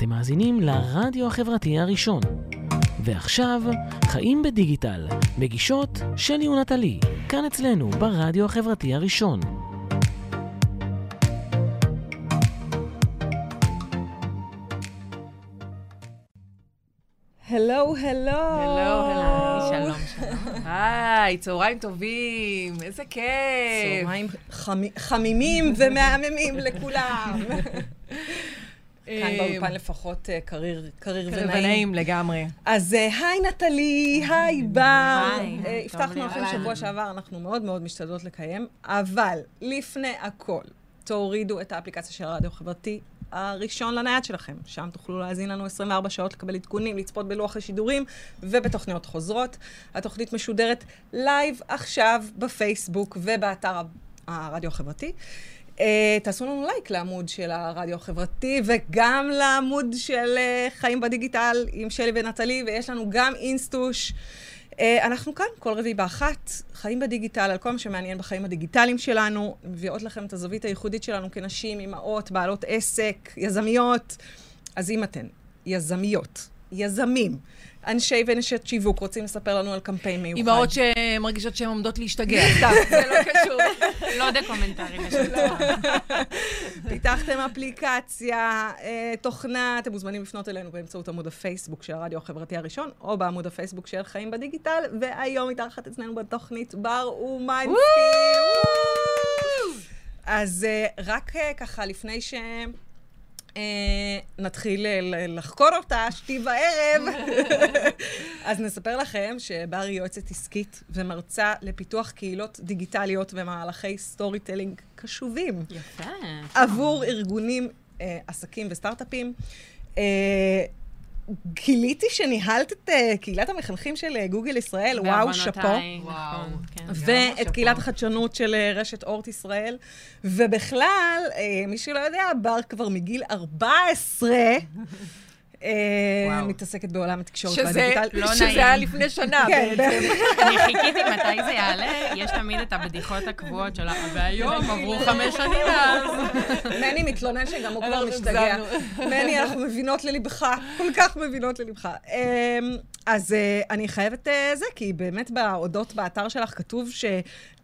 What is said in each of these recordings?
אתם מאזינים לרדיו החברתי הראשון. ועכשיו, חיים בדיגיטל, מגישות שלי ונטלי, כאן אצלנו ברדיו החברתי הראשון. הלו, הלו. הלו, הלו. שלום, שלום. היי, צהריים טובים, איזה כיף. צהריים חמי- חמימים ומהממים לכולם. כאן אה, באולפן לפחות אה, קריר קריר ונעים. ונעים לגמרי. אז אה, היי נטלי, היי בר. היי, אה, הבטחנו לכם. שבוע שעבר, אנחנו מאוד מאוד משתדלות לקיים, אבל לפני הכל, תורידו את האפליקציה של הרדיו החברתי הראשון לנייד שלכם. שם תוכלו להאזין לנו 24 שעות, לקבל עדכונים, לצפות בלוח השידורים ובתוכניות חוזרות. התוכנית משודרת לייב עכשיו בפייסבוק ובאתר הרדיו החברתי. Uh, תעשו לנו לייק לעמוד של הרדיו החברתי, וגם לעמוד של uh, חיים בדיגיטל עם שלי ונטלי, ויש לנו גם אינסטוש. Uh, אנחנו כאן כל רביעי באחת, חיים בדיגיטל, על כל מה שמעניין בחיים הדיגיטליים שלנו, מביאות לכם את הזווית הייחודית שלנו כנשים, אימהות, בעלות עסק, יזמיות. אז אם אתן יזמיות, יזמים, אנשי ונשת שיווק, רוצים לספר לנו על קמפיין מיוחד. אימהות שמרגישות שהן עומדות להשתגע, סתם, זה לא קשור. לא דקומנטרי בשביל פיתחתם אפליקציה, אה, תוכנה, אתם מוזמנים לפנות אלינו באמצעות עמוד הפייסבוק של הרדיו החברתי הראשון, או בעמוד הפייסבוק של חיים בדיגיטל, והיום מתארחת אצלנו בתוכנית בר אומנסקי. אז אה, רק אה, ככה, לפני ש... אה, נתחיל אה, לחקור אותה, שתי בערב. אז נספר לכם שבר היא יועצת עסקית ומרצה לפיתוח קהילות דיגיטליות ומהלכי storytelling קשובים. יפה. עבור ארגונים, אה, עסקים וסטארט-אפים. גיליתי שניהלת את אה, קהילת המחנכים של אה, גוגל ישראל, וואו, שאפו. בעוונותיי, וואו. נכון, כן. ואת שאפו. קהילת החדשנות של אה, רשת אורט ישראל. ובכלל, מי שלא יודע, בר כבר מגיל 14 אה, וואו. מתעסקת בעולם התקשורת והדיגיטל. לא שזה נעים. היה לפני שנה כן, בעצם. אני חיכיתי מתי זה יעלה, יש תמיד את הבדיחות הקבועות של. והיום עברו חמש שנים מאז. מני מתלונן שגם הוא כבר אנחנו משתגע. מני, אנחנו מבינות ללבך, כל כך מבינות ללבך. אמ, אז אה, אני חייבת אה, זה, כי באמת בהודות באתר שלך כתוב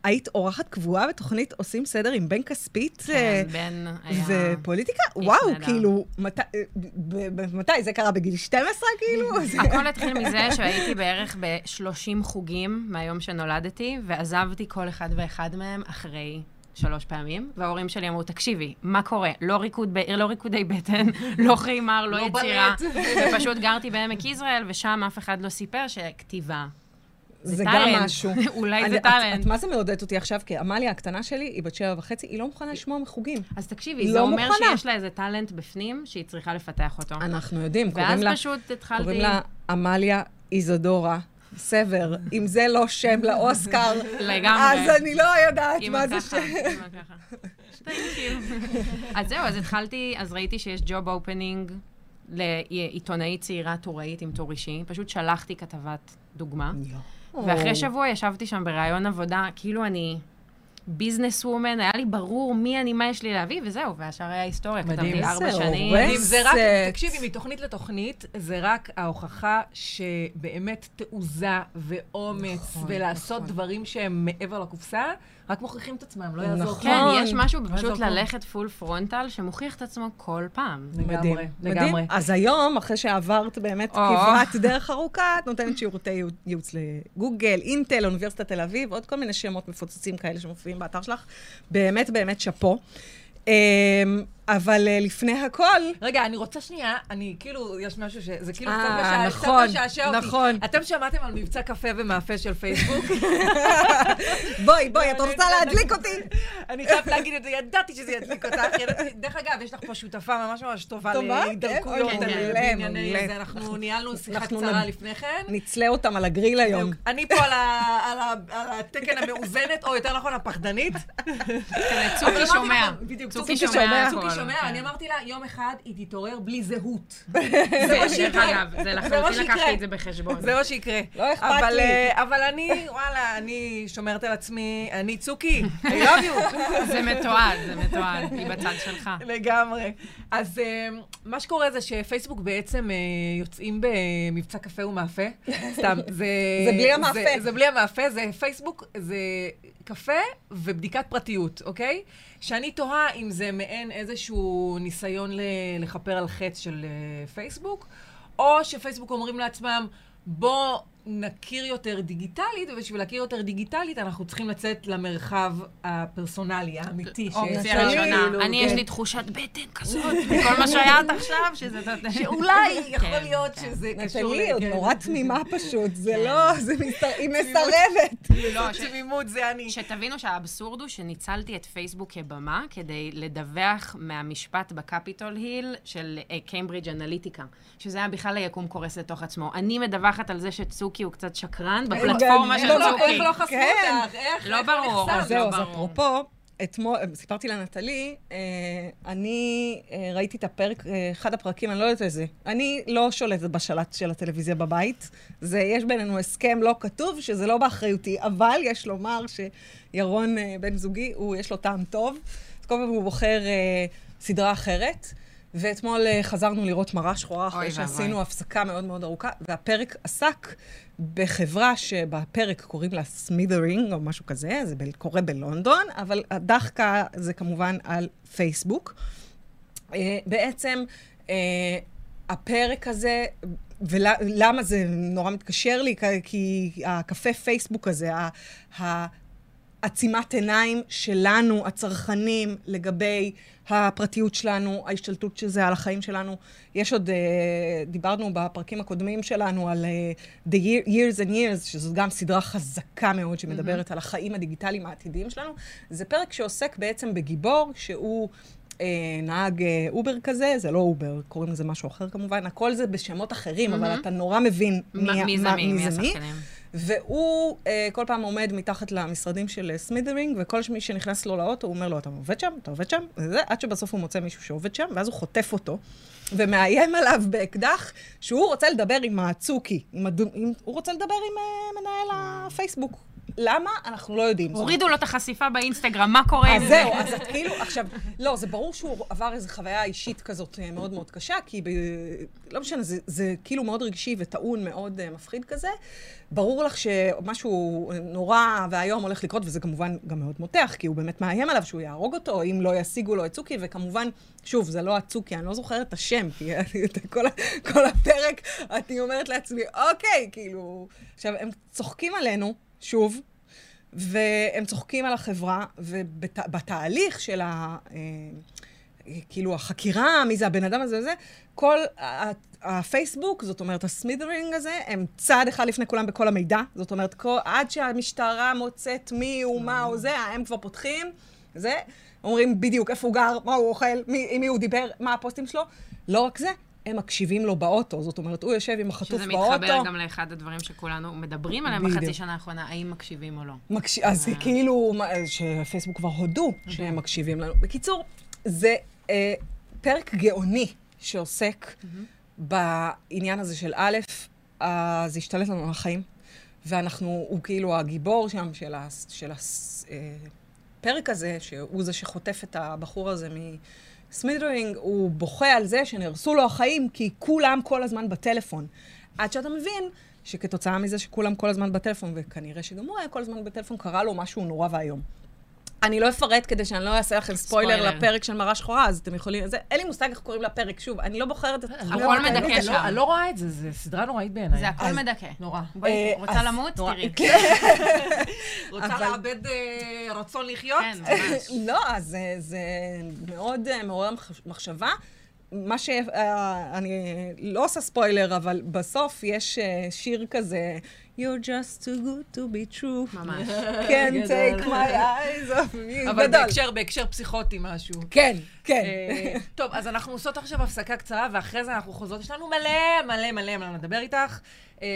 שהיית אורחת קבועה בתוכנית עושים סדר עם בן כספית. אה, כן, בן היה... ופוליטיקה? וואו, נהדר. כאילו, מת- אה, מתי? זה קרה בגיל 12, כאילו? זה- הכל התחיל מזה שהייתי בערך ב-30 חוגים מהיום שנולדתי, ועזבתי כל אחד ואחד מהם אחרי שלוש פעמים, וההורים שלי אמרו, תקשיבי, מה קורה? לא, ריקוד ב... לא ריקודי בטן, לא חיימר, לא לא יצירה. ופשוט גרתי בעמק יזרעאל, ושם אף אחד לא סיפר שכתיבה. זה גם טאלנט. משהו. אולי אני- זה את- טאלנט. את מה זה מעודדת אותי עכשיו? כי עמליה הקטנה שלי, היא בת שבע וחצי, היא לא מוכנה לשמוע מחוגים. אז תקשיבי, לא זה אומר מוכנה. שיש לה איזה טאלנט בפנים שהיא צריכה לפתח אותו. אנחנו יודעים, קוראים ואז לה... פשוט התחלתי... קוראים לה עמליה איזודורה סבר. אם זה לא שם לאוסקר, לגמרי. אז אני לא יודעת מה זה שם. אז זהו, אז התחלתי, אז ראיתי שיש job opening לעיתונאית צעירה טוראית עם טור אישי. פשוט שלחתי כתבת דוגמה. ואחרי שבוע ישבתי שם בראיון עבודה, כאילו אני business woman, היה לי ברור מי אני, מה יש לי להביא, וזהו, והשאר היה היסטוריה. מדהים. כתבתי ארבע שנים. מדהים, זה רק. תקשיבי, מתוכנית לתוכנית, זה רק ההוכחה שבאמת תעוזה ואומץ, נכון, ולעשות נכון. דברים שהם מעבר לקופסה, רק מוכיחים את עצמם, לא יעזור. נכון. כן. יש משהו לא פשוט. ללכת פול פרונטל, שמוכיח את עצמו כל פעם. לגמרי. לגמרי. אז היום, אחרי שעברת באמת. כברת דרך ארוכה, את נותנת שירותי ייעוץ- ייעוץ לגוגל, אינטל, אוניברסיטת תל אביב, עוד כל מיני שמות מפוצצים כאלה שמופיעים באתר שלך. באמת, באמת שאפו. אבל אה, לפני הכל, רגע, אני רוצה שנייה, אני כאילו, יש משהו שזה כאילו אה, קצת משע- נכון, משעשע אותי. נכון. אתם שמעתם על מבצע קפה ומאפה של פייסבוק? בואי, בואי, את רוצה להדליק אותי? אני חייבת להגיד את זה, ידעתי שזה ידליק אותך. דרך אגב, יש לך פה שותפה ממש ממש טובה? להידרקויות כן, בענייני. זה. אנחנו ניהלנו שיחה אנחנו קצרה לפני כן. נצלה אותם על הגריל היום. אני פה על התקן המאוזנת, או יותר נכון, הפחדנית. כזה צוקי שומע. בדיוק, צוקי שומע. שומע? כן. אני אמרתי לה, יום אחד היא תתעורר בלי זהות. זה מה שיקרה. זה לחלוטין. לקחתי את זה בחשבון. זה מה שיקרה. לא אכפת לי. אה, אבל אני, וואלה, אני שומרת על עצמי, אני צוקי, I love you. זה מתועד, זה מתועד, היא בצד שלך. לגמרי. אז אה, מה שקורה זה שפייסבוק בעצם אה, יוצאים במבצע קפה ומאפה. סתם, זה... זה בלי המאפה. זה בלי המאפה, זה פייסבוק, זה קפה ובדיקת פרטיות, אוקיי? שאני תוהה אם זה מעין איזשהו ניסיון לכפר על חטא של אה, פייסבוק, או שפייסבוק אומרים לעצמם, בוא נכיר יותר דיגיטלית, ובשביל להכיר יותר דיגיטלית אנחנו צריכים לצאת למרחב הפרסונלי, האמיתי. ש- אופציה ראשונה. כאילו, אני, יש כן. לי תחושת בטן כזאת, מכל מה שהיה עד עכשיו, שזה... שאולי יכול כן, להיות כן. שזה קשור... נטלי, עוד. נורא תמימה פשוט, זה. לא. היא מסרבת. לא, תמימות זה אני. שתבינו שהאבסורד הוא שניצלתי את פייסבוק כבמה כדי לדווח מהמשפט בקפיטול היל של קיימברידג' אנליטיקה, שזה היה בכלל היקום קורס לתוך עצמו. אני מדווחת על זה שצוקי הוא קצת שקרן בפלטפורמה של איך לא- צוקי. איך לא חשפו כן. אותך? איך? לא ברור. אז זהו, אז ברור. אפרופו, אתמול, סיפרתי לנטלי, אה, אני אה, ראיתי את הפרק, אה, אחד הפרקים, אני לא יודעת איזה. אני לא שולטת בשלט של הטלוויזיה בבית. זה, יש בינינו הסכם לא כתוב, שזה לא באחריותי, אבל יש לומר שירון אה, בן זוגי, הוא, יש לו טעם טוב. אז כל פעם הוא בוחר אה, סדרה אחרת. ואתמול אה, חזרנו לראות מראה שחורה אחרי שעשינו. הפסקה מאוד מאוד ארוכה, והפרק עסק בחברה שבפרק קוראים לה סמית'רינג או משהו כזה, זה קורה בלונדון, אבל הדחקה זה כמובן על פייסבוק. אה, בעצם אה, הפרק הזה, ולמה זה נורא מתקשר לי? כי- הקפה פייסבוק הזה, עצימת עיניים שלנו, הצרכנים, לגבי הפרטיות שלנו, ההשתלטות של זה על החיים שלנו. יש עוד, uh, דיברנו בפרקים הקודמים שלנו על uh, The Year, Years and Years, שזו גם סדרה חזקה מאוד שמדברת mm-hmm. על החיים הדיגיטליים העתידיים שלנו. זה פרק שעוסק בעצם בגיבור, שהוא... אה, נהג אה, אובר כזה, זה לא אובר, קוראים לזה משהו אחר כמובן, הכל זה בשמות אחרים, mm-hmm. אבל אתה נורא מבין מ- מי זה מי, מי מי. השחקנים. והוא אה, כל פעם עומד מתחת למשרדים של אה, Smithereen, וכל מי שנכנס לו לאוטו, הוא אומר לו, אתה עובד שם? אתה עובד שם? וזה, עד שבסוף הוא מוצא מישהו שעובד שם, ואז הוא חוטף אותו, ומאיים עליו באקדח, שהוא רוצה לדבר עם הצוקי, עם הדו, עם, הוא רוצה לדבר עם אה, מנהל הפייסבוק. למה? אנחנו לא יודעים. הורידו לו את החשיפה באינסטגרם, מה קורה עם אז זה? זהו, אז את כאילו, עכשיו, לא, זה ברור שהוא עבר איזו חוויה אישית כזאת אה, מאוד מאוד קשה, כי ב... לא משנה, זה, זה כאילו מאוד רגשי וטעון, מאוד uh, מפחיד כזה. ברור לך שמשהו נורא ואיום הולך לקרות, וזה כמובן גם מאוד מותח, כי הוא באמת מאיים עליו שהוא יהרוג אותו, אם לא ישיגו לו את צוקי, וכמובן, שוב, זה לא הצוקי, אני לא זוכרת את השם, כי את כל, כל הפרק, אני אומרת לעצמי, אוקיי, כאילו... עכשיו, הם צוחקים עלינו, שוב, והם צוחקים על החברה, ובתהליך של ה... אה, כאילו החקירה, מי זה הבן אדם הזה וזה, כל הפייסבוק, זאת אומרת, הסמית'רינג הזה, הם צעד אחד לפני כולם בכל המידע. זאת אומרת, כל, עד שהמשטרה מוצאת מי הוא, מה הוא זה, הם כבר פותחים, זה, אומרים בדיוק איפה הוא גר, מה הוא אוכל, מי, עם מי הוא דיבר, מה הפוסטים שלו. לא רק זה, הם מקשיבים לו באוטו. זאת אומרת, הוא יושב עם החטוף שזה באוטו. מתחבר גם לאחד הדברים שכולנו מדברים עליהם בדיוק. בחצי שנה האחרונה, האם מקשיבים או לא. מקש... אז זה כאילו, מה, שפייסבוק כבר הודו שהם מקשיבים לנו. בקיצור, זה אה, פרק גאוני שעוסק בעניין הזה של א', אה, זה השתלט לנו על החיים, ואנחנו, הוא כאילו הגיבור שם של הפרק הזה, שהוא זה שחוטף את הבחור הזה מסמית'רינג, הוא בוכה על זה שנהרסו לו החיים, כי כולם כל הזמן בטלפון. עד שאתה מבין שכתוצאה מזה שכולם כל הזמן בטלפון, וכנראה שגם הוא היה כל הזמן בטלפון, קרה לו משהו נורא ואיום. אני לא אפרט כדי שאני לא אעשה לכם ספוילר. לפרק של מראה שחורה, אז אתם יכולים... זה, אין לי מושג איך קוראים לפרק, שוב, אני לא בוחרת את... הכל לא- מדכא לא- שם. אני לא רואה את זה, זו סדרה נוראית בעיניי. זה הכל מדכא. נורא. אה, רוצה למות? נורא. תראי. רוצה אבל- לאבד אה, רצון לחיות? כן, ממש. לא, אז זה, זה מאוד אה, מעורר מחש- מחשבה. מה ש... אה, אני לא עושה ספוילר, אבל בסוף יש אה, שיר כזה, You're just too good to be true. ממש. can't take my eyes off you. אבל גדול. בהקשר, בהקשר פסיכוטי משהו. כן, כן. אה, טוב, אז אנחנו עושות עכשיו הפסקה קצרה, ואחרי זה אנחנו חוזרות. יש לנו מלא, מלא, מלא, מלא לדבר איתך. אה,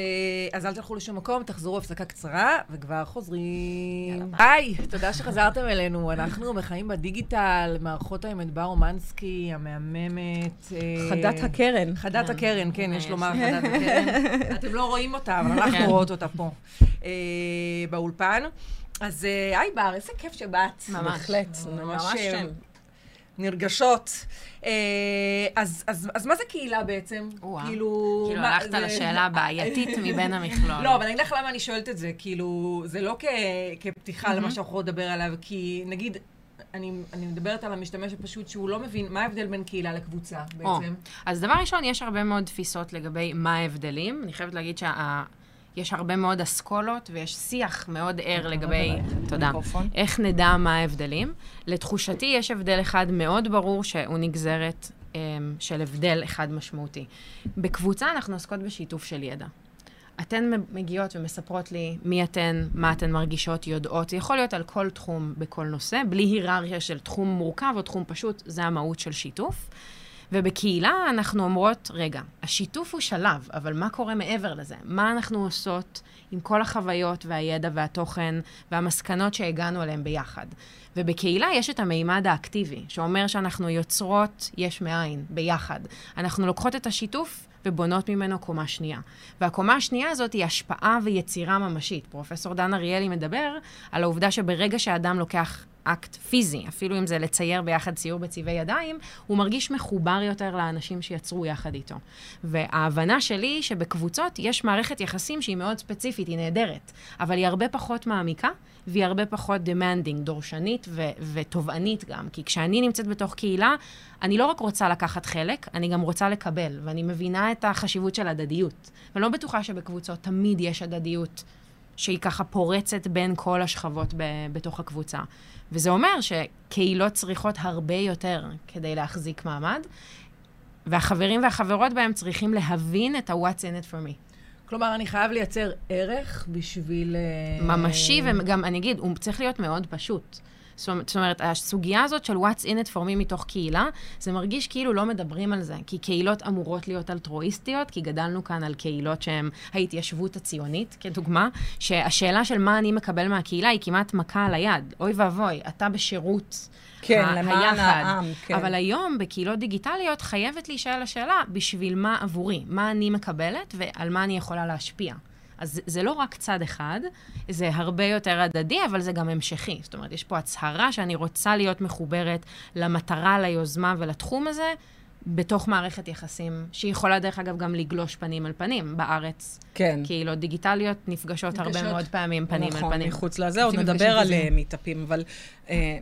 אז אל תלכו לשום מקום, תחזרו הפסקה קצרה, וכבר חוזרים. היי, תודה שחזרתם אלינו. אנחנו בחיים בדיגיטל, מערכות עם את בר אומנסקי, המהממת. אה, חדת הקרן. חדת הקרן, כן, יש. לומר חדת הקרן. אתם לא רואים אותה, אבל כן. אנחנו רואות אותה פה, אה, באולפן. אז היי בר, איזה כיף שבאת. ממש. בהחלט, ממש. נרגשות. אה, אז, אז, אז מה זה קהילה בעצם? וואו. כאילו... כאילו, מה, הלכת זה- לשאלה הבעייתית מבין המכלול. לא, אבל אני אגיד לך למה אני שואלת את זה. כאילו, זה לא כ, כפתיחה למה שאנחנו יכולות לדבר עליו, כי נגיד, אני, אני מדברת על המשתמש הפשוט שהוא לא מבין מה ההבדל בין קהילה לקבוצה או, בעצם. אז דבר ראשון, יש הרבה מאוד תפיסות לגבי מה ההבדלים. אני חייבת להגיד שיש הרבה מאוד אסכולות ויש שיח מאוד ער לגבי, תודה. איך נדע מה ההבדלים. לתחושתי יש הבדל אחד מאוד ברור שהוא נגזרת um, של הבדל אחד משמעותי. בקבוצה אנחנו עוסקות בשיתוף של ידע. אתן מגיעות ומספרות לי מי אתן, מה אתן מרגישות, יודעות. זה יכול להיות על כל תחום בכל נושא, בלי היררכיה של תחום מורכב או תחום פשוט, זה המהות של שיתוף. ובקהילה אנחנו אומרות, רגע, השיתוף הוא שלב, אבל מה קורה מעבר לזה? מה אנחנו עושות עם כל החוויות והידע והתוכן והמסקנות שהגענו אליהם ביחד? ובקהילה יש את המימד האקטיבי, שאומר שאנחנו יוצרות יש מאין, ביחד. אנחנו לוקחות את השיתוף ובונות ממנו קומה שנייה. והקומה השנייה הזאת היא השפעה ויצירה ממשית. פרופסור דן אריאלי מדבר על העובדה שברגע שאדם לוקח אקט פיזי, אפילו אם זה לצייר ביחד ציור בצבעי ידיים, הוא מרגיש מחובר יותר לאנשים שיצרו יחד איתו. וההבנה שלי היא שבקבוצות יש מערכת יחסים שהיא מאוד ספציפית, היא נהדרת, אבל היא הרבה פחות מעמיקה, והיא הרבה פחות demanding, דורשנית ו- ותובענית גם. כי כשאני נמצאת בתוך קהילה, אני לא רק רוצה לקחת חלק, אני גם רוצה לקבל, ואני מבינה את החשיבות של הדדיות. ואני לא בטוחה שבקבוצות תמיד יש הדדיות שהיא ככה פורצת בין כל השכבות ב- בתוך הקבוצה. וזה אומר שקהילות צריכות הרבה יותר כדי להחזיק מעמד, והחברים והחברות בהם צריכים להבין את ה-what's in it for me. כלומר, אני חייב לייצר ערך בשביל... אה, ממשי, וגם, אני אגיד, הוא צריך להיות מאוד פשוט. זאת אומרת- הסוגיה הזאת של what's in it for me מתוך קהילה, זה מרגיש כאילו לא מדברים על זה. כי קהילות אמורות להיות אלטרואיסטיות, כי גדלנו כאן על קהילות שהן ההתיישבות הציונית, כדוגמה, שהשאלה של מה אני מקבל מהקהילה היא כמעט מכה על היד. אוי ואבוי, אתה בשירות כן, ה- למען היחד. העם, כן. אבל היום, בקהילות דיגיטליות, חייבת להישאל השאלה, בשביל מה עבורי? מה אני מקבלת ועל מה אני יכולה להשפיע? אז זה- לא רק צד אחד, זה הרבה יותר הדדי, אבל זה גם המשכי. זאת אומרת, יש פה הצהרה שאני רוצה להיות מחוברת למטרה, ליוזמה ולתחום הזה, בתוך מערכת יחסים, שיכולה, דרך אגב, גם לגלוש פנים אל פנים. בארץ, כן. קהילות דיגיטליות נפגשות הרבה נפגשות. מאוד פעמים פנים אל נכון, פנים. מחוץ לזה, עוד נדבר על מיטאפים, אבל אה,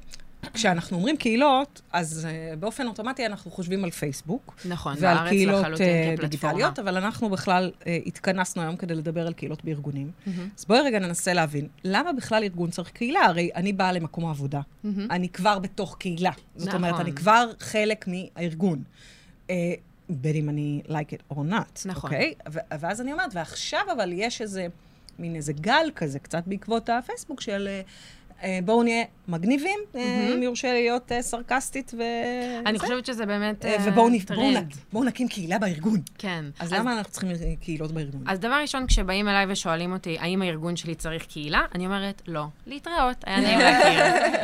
כשאנחנו אומרים קהילות, אז אה, באופן אוטומטי אנחנו חושבים על פייסבוק. נכון, ועל בארץ קהילות לחלוטין אה, כפלטפורמה. דיגיטליות, אבל אנחנו בכלל אה, התכנסנו היום כדי לדבר על קהילות בארגונים. אז בואי רגע ננסה להבין, למה בכלל ארגון צריך קהילה? הרי אני באה למקום העבודה, אני כבר בתוך קהילה. זאת אומרת, נכון. אני כבר חלק מהארגון. אה, בין אם אני like it or not, נכון. אוקיי? ו- ואז אני אומרת, ועכשיו אבל יש איזה, מין איזה גל כזה, קצת בעקבות הפייסבוק של... אה, בואו נהיה מגניבים, אה, אם יורשה להיות אה, סרקסטית ו... אני זה. חושבת שזה באמת אה, אה, ובואו טרנד. נק- בואו נקים קהילה בארגון. כן. אז למה אנחנו צריכים אה, קהילות בארגון? אז דבר ראשון, כשבאים אליי ושואלים אותי, האם הארגון שלי צריך קהילה? אני אומרת, לא. להתראות, היה נעים להכיר.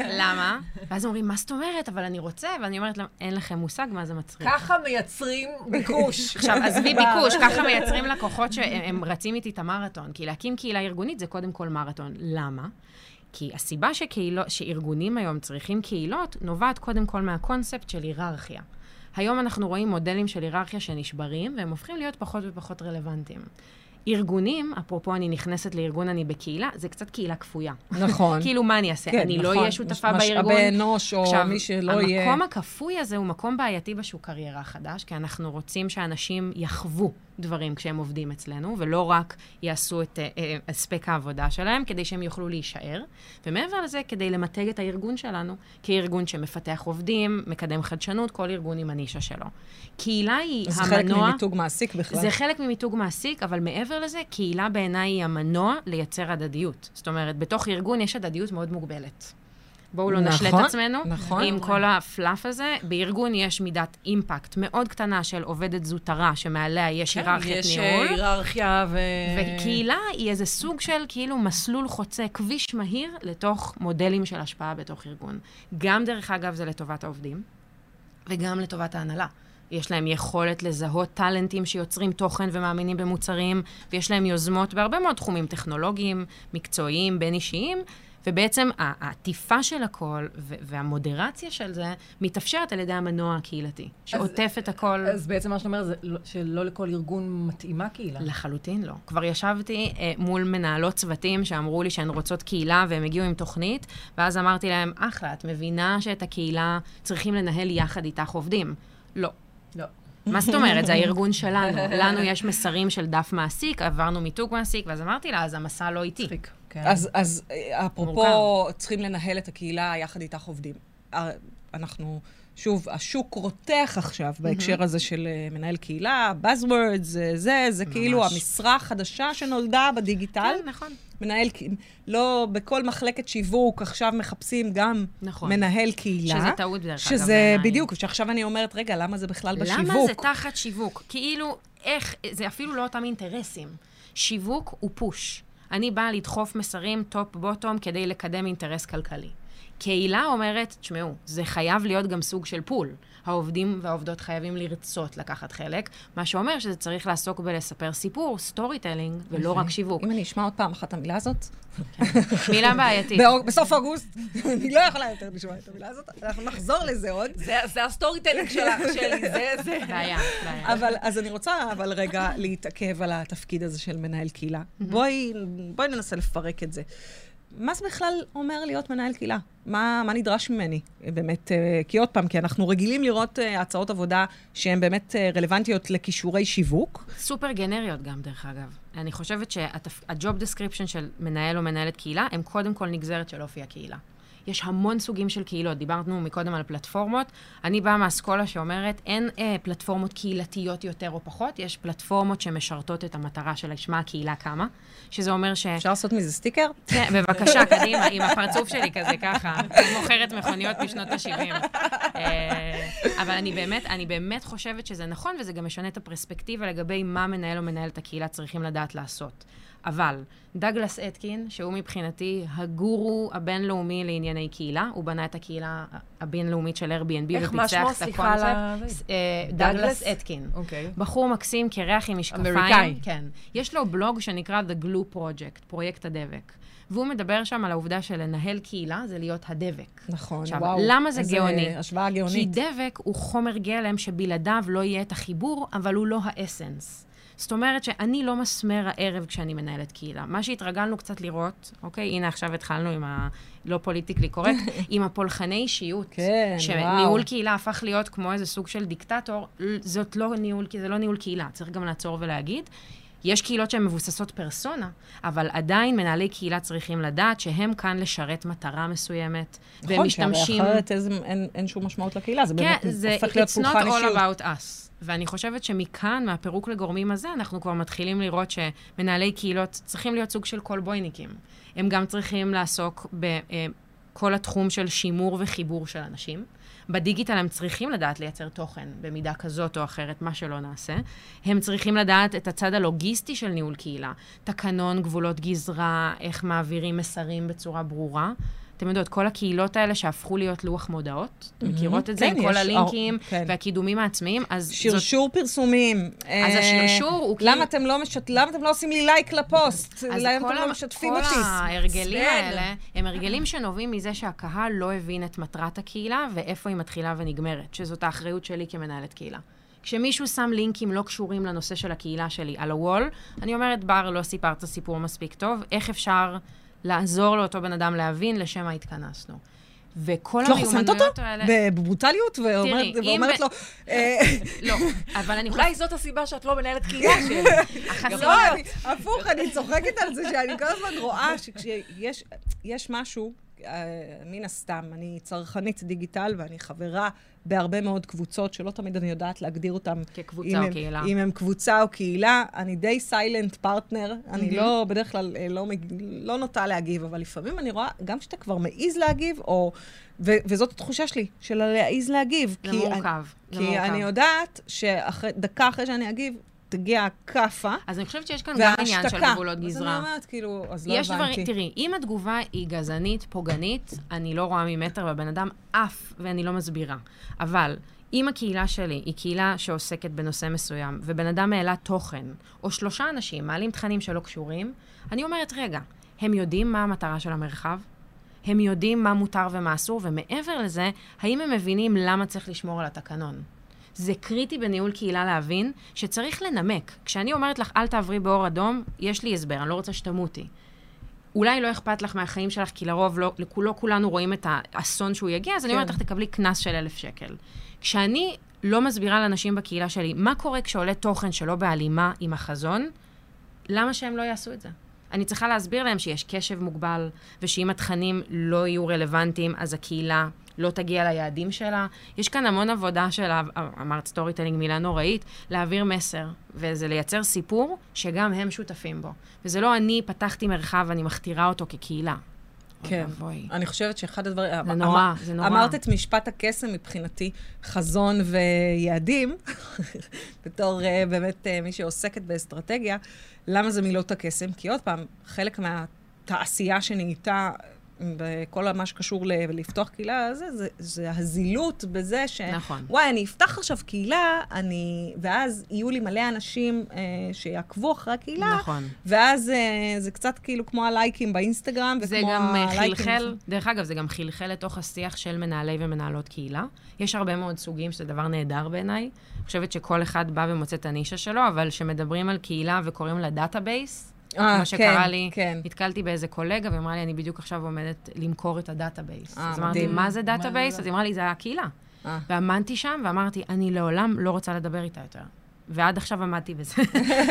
למה? ואז אומרים, מה זאת אומרת? אבל אני רוצה, ואני אומרת אין לכם מושג מה זה מצריך. ככה מייצרים ביקוש. עכשיו, עזבי ביקוש, ככה מייצרים לקוחות שהם רצים איתי את המרתון. כי להקים קהילה ארגונית זה קודם כל מרתון. למה? כי הסיבה שקהילו, שארגונים היום צריכים קהילות, נובעת קודם כל מהקונספט של היררכיה. היום אנחנו רואים מודלים של היררכיה שנשברים, והם הופכים להיות פחות ופחות רלוונטיים. ארגונים, אפרופו אני נכנסת לארגון אני בקהילה, זה קצת קהילה כפויה. נכון. כאילו, מה אני אעשה? אני לא נכון. אהיה שותפה מש- בארגון? משאבי אנוש, או מי שלא יהיה... המקום הכפוי הזה הוא מקום בעייתי בשוק קריירה חדש, כי אנחנו רוצים שאנשים יחוו דברים כשהם עובדים אצלנו, ולא רק יעשו את אה, אה, הספק העבודה שלהם, כדי שהם יוכלו להישאר. ומעבר לזה, כדי למתג את הארגון שלנו, כארגון שמפתח עובדים, מקדם חדשנות, כל ארגון עם הנישה שלו. קהילה היא זה המנוע... חלק ממיתוג מעסיק בכלל. זה חלק ממיתוג מעסיק, אבל מעבר לזה, קהילה בעיניי היא המנוע לייצר הדדיות. זאת אומרת, בתוך ארגון יש הדדיות מאוד מוגבלת. בואו לא נשלה את נכון, עצמנו. נכון. עם כל הפלאף הזה. בארגון יש מידת אימפקט מאוד קטנה של עובדת זוטרה, שמעליה יש היררכיית יש ניהול. אה, היררכיה ו... וקהילה היא איזה סוג של כאילו מסלול חוצה, כביש מהיר לתוך מודלים של השפעה בתוך ארגון. גם, דרך אגב, זה לטובת העובדים, וגם לטובת ההנהלה. יש להם יכולת לזהות טאלנטים שיוצרים תוכן ומאמינים במוצרים, ויש להם יוזמות בהרבה מאוד תחומים טכנולוגיים, מקצועיים, בין-אישיים, ובעצם העטיפה של הכל והמודרציה של זה מתאפשרת על ידי המנוע הקהילתי, שעוטף את הכל. אז בעצם מה שאת אומרת זה לא- שלא לכל ארגון מתאימה קהילה. לחלוטין לא. כבר ישבתי אה, מול מנהלות צוותים שאמרו לי שהן רוצות קהילה והם הגיעו עם תוכנית, ואז אמרתי להם, אחלה, את מבינה שאת הקהילה צריכים לנהל יחד איתך עובדים? לא. מה זאת אומרת? זה הארגון שלנו. לנו יש מסרים של דף מעסיק, עברנו מיתוג מעסיק, ואז אמרתי לה, אז המסע לא איתי. מצחיק. כן. אז, אז אה, אפרופו, צריכים לנהל את הקהילה יחד איתך עובדים. אה, אנחנו, שוב, השוק רותח עכשיו בהקשר הזה של אה, מנהל קהילה, Buzzwords, זה, זה, זה כאילו המשרה החדשה שנולדה בדיגיטל. כן, נכון. מנהל, לא בכל מחלקת שיווק עכשיו מחפשים גם נכון. מנהל קהילה. שזה טעות, דרך אגב, שזה, בעיניי. בדיוק, שעכשיו אני אומרת, רגע, למה זה בכלל בשיווק? למה זה תחת שיווק? כאילו, איך, זה אפילו לא אותם אינטרסים. שיווק הוא push. אני באה לדחוף מסרים top-bottom כדי לקדם אינטרס כלכלי. קהילה אומרת, תשמעו, זה חייב להיות גם סוג של pull. העובדים והעובדות חייבים לרצות לקחת חלק, מה שאומר שזה צריך לעסוק בלספר סיפור, storytelling, ולא רק שיווק. אם אני אשמע עוד פעם אחת את המילה הזאת, מילה בעייתית. בסוף אוגוסט, אני לא יכולה יותר לשמוע את המילה הזאת, אנחנו נחזור לזה עוד. זה, זה ה storytelling שלך, שלי, זה, זה. בעיה, בעיה. אבל, אז אני רוצה אבל רגע להתעכב על התפקיד הזה של מנהל קהילה. בואי, בואי ננסה לפרק את זה. מה זה בכלל אומר להיות מנהל קהילה? מה, מה נדרש ממני? באמת, אה, כי עוד פעם, כי אנחנו רגילים לראות אה, הצעות עבודה שהן באמת אה, רלוונטיות לכישורי שיווק. סופר גנריות גם, דרך אגב. אני חושבת שה-job description של מנהל או מנהלת קהילה, הם קודם כל נגזרת של אופי הקהילה. יש המון סוגים של קהילות, דיברנו מקודם על פלטפורמות. אני באה מהאסכולה שאומרת, אין אה, פלטפורמות קהילתיות יותר או פחות, יש פלטפורמות שמשרתות את המטרה שלשמה הקהילה קמה, שזה אומר ש... אפשר לעשות מזה סטיקר? כן, בבקשה, קדימה, עם הפרצוף שלי כזה ככה, מוכרת מכוניות משנות ה-70. אבל אני באמת, אני באמת חושבת שזה נכון, וזה גם משנה את הפרספקטיבה לגבי מה מנהל או מנהלת הקהילה צריכים לדעת לעשות. אבל דגלס אתקין, שהוא מבחינתי הגורו הבינלאומי לענייני קהילה, הוא בנה את הקהילה הבינלאומית של Airbnb איך, מה ופיצח שמו? את סליחה על ה- הקונספט. אה, דגלס דגלס? אתקין. אוקיי. בחור מקסים, קרח עם משקפיים. אמריקאי. כן. יש לו בלוג שנקרא The Glue Project, פרויקט הדבק. והוא מדבר שם על העובדה שלנהל קהילה זה להיות הדבק. נכון, עכשיו, וואו. למה זה גאוני? השוואה כי גאונית. דבק הוא חומר גלם שבלעדיו לא יהיה את החיבור, אבל הוא לא ה essence. זאת אומרת שאני לא מסמר הערב כשאני מנהלת קהילה. מה שהתרגלנו קצת לראות, אוקיי, הנה עכשיו התחלנו עם הלא politically correct, עם הפולחני אישיות. כן, שניהול וואו. קהילה הפך להיות כמו איזה סוג של דיקטטור, זאת לא ניהול, זה לא ניהול קהילה, צריך גם לעצור ולהגיד. יש קהילות שהן מבוססות פרסונה, אבל עדיין מנהלי קהילה צריכים לדעת שהם כאן לשרת מטרה מסוימת, והם נכון, משתמשים... שהרי אחרת איזה- אין- אין שום משמעות לקהילה, זה כן, באמת זה הופך להיות it's not פולחן all אישיות. about us. ואני חושבת שמכאן, מהפירוק לגורמים הזה, אנחנו כבר מתחילים לראות שמנהלי קהילות צריכים להיות סוג של קולבויניקים. הם גם צריכים לעסוק בכל התחום של שימור וחיבור של אנשים. בדיגיטל הם צריכים לדעת לייצר תוכן במידה כזאת או אחרת, מה שלא נעשה. הם צריכים לדעת את הצד הלוגיסטי של ניהול קהילה, תקנון, גבולות גזרה, איך מעבירים מסרים בצורה ברורה. אתם יודעות, כל הקהילות האלה שהפכו להיות לוח מודעות, אתם מכירות את זה כן, עם כל הלינקים אה, כן. והקידומים העצמיים, אז זאת... שרשור פרסומים. אז אה, השרשור הוא כאילו- למה אתם לא משת- למה אתם לא עושים לי לייק לפוסט? אז למה כל אתם לא משתפים כל אותי? ההרגלים מעצבן. האלה הם הרגלים שנובעים מזה שהקהל לא הבין את מטרת הקהילה ואיפה היא מתחילה ונגמרת, שזאת האחריות שלי כמנהלת קהילה. כשמישהו שם לינקים לא קשורים לנושא של הקהילה שלי על הוול, אני אומרת, בר, לא סיפרת סיפור מספיק טוב, איך אפשר לעזור לאותו בן אדם להבין לשם מה התכנסנו. וכל את לא חוסמת אותו? המיומנויות האלה... בברוטליות? ואומרת- אם ואומרת לו, אה, לא, אבל אני אולי זאת הסיבה שאת לא מנהלת קהילה שלי. החסרונות... לא, הפוך, אני צוחקת על זה שאני כל הזמן רואה שכשיש יש משהו, מן הסתם, אני צרכנית דיגיטל ואני חברה בהרבה מאוד קבוצות, שלא תמיד אני יודעת להגדיר אותן. כקבוצה או הם, קהילה. אם הם קבוצה או קהילה. אני די סיילנט פרטנר, אני לא, בדרך כלל אה, לא, מג- לא נוטה להגיב, אבל לפעמים אני רואה, גם כשאתה כבר מעז להגיב, או... ו- וזאת התחושה שלי, של להעז להגיב. זה כי מורכב. זה כי מורכב. אני יודעת שדקה אחרי שאני אגיב, תגיע הכאפה. אז אני חושבת שיש כאן גם עניין של. גבולות אז גזרה. אני אומרת, כאילו, אז לא הבנתי. דברים, תראי, אם התגובה היא גזענית, פוגענית, אני לא רואה ממטר והבן אדם עף ואני לא מסבירה. אבל אם הקהילה שלי היא קהילה שעוסקת בנושא מסוים, ובן אדם העלה תוכן, או שלושה אנשים מעלים תכנים שלא קשורים, אני אומרת, רגע, הם יודעים מה המטרה של המרחב? הם יודעים מה מותר ומה אסור, ומעבר לזה, האם הם מבינים למה צריך לשמור על התקנון? זה קריטי בניהול קהילה להבין שצריך לנמק. כשאני אומרת לך, אל תעברי באור אדום, יש לי הסבר, אני לא רוצה שתמותי. אולי לא אכפת לך מהחיים שלך, כי לרוב לא, לא כולנו רואים את האסון שהוא יגיע, אז אני כן. אומרת לך, תקבלי קנס של אלף שקל. כשאני לא מסבירה לאנשים בקהילה שלי מה קורה כשעולה תוכן שלא בהלימה עם החזון, למה שהם לא יעשו את זה? אני צריכה להסביר להם שיש קשב מוגבל, ושאם התכנים לא יהיו רלוונטיים, אז הקהילה לא תגיע ליעדים שלה. יש כאן המון עבודה של, אמרת storytelling, מילה נוראית, להעביר מסר, וזה לייצר סיפור שגם הם שותפים בו. וזה לא אני פתחתי מרחב, אני מכתירה אותו כקהילה. כן. ואבוי. אני חושבת שאחד הדברים... זה נורא, זה נורא. אמרת את משפט הקסם מבחינתי, חזון ויעדים, בתור uh, באמת uh, מי שעוסקת באסטרטגיה. למה זה מילות הקסם? כי עוד פעם, חלק מהתעשייה שנהייתה בכל מה שקשור ל- לפתוח קהילה, זה, זה, זה הזילות בזה ש... נכון. וואי, אני אפתח עכשיו קהילה, אני... ואז יהיו לי מלא אנשים uh, שיעקבו אחרי הקהילה. נכון. ואז uh, זה קצת כאילו כמו הלייקים באינסטגרם, זה וכמו גם אה, הלייקים... חלחל, דרך אגב, זה גם חלחל לתוך השיח של מנהלי ומנהלות קהילה. יש הרבה מאוד סוגים, שזה דבר נהדר בעיניי. אני חושבת שכל אחד בא ומוצא את הנישה שלו, אבל כשמדברים על קהילה וקוראים לה database, אה, מה שקרה כן, לי, כן. נתקלתי באיזה קולגה, ואמרה לי, אני בדיוק עכשיו עומדת למכור את ה database. אה, אז אמרתי. מה זה database? אז היא אמרה לי, זה הקהילה. אה. ועמדתי שם ואמרתי, אני לעולם לא רוצה לדבר איתה יותר. ועד עכשיו עמדתי בזה.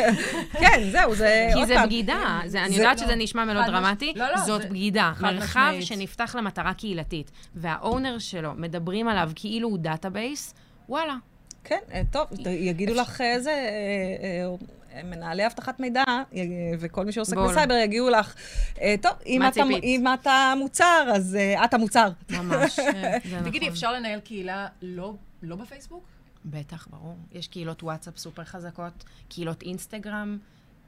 כן, זהו, זה כי זה. בגידה. זה, אני זה- יודעת לא, שזה נשמע מש- דרמטי, לא, לא, זאת זה- בגידה. מרחב. שנפתח למטרה קהילתית, וה owner שלו, מדברים עליו כאילו הוא database, וואלה. כן, אה, טוב, יגידו לך איזה... אה, אה, מנהלי אבטחת מידע וכל מי שעוסק בול. בסייבר יגידו לך, אה, טוב, אם אתה? אם אתה מוצר, אז אה, את המוצר. ממש. זה תגידי, נכון. אפשר לנהל קהילה לא לא בפייסבוק? בטח, ברור. יש קהילות וואטסאפ סופר חזקות, קהילות אינסטגרם.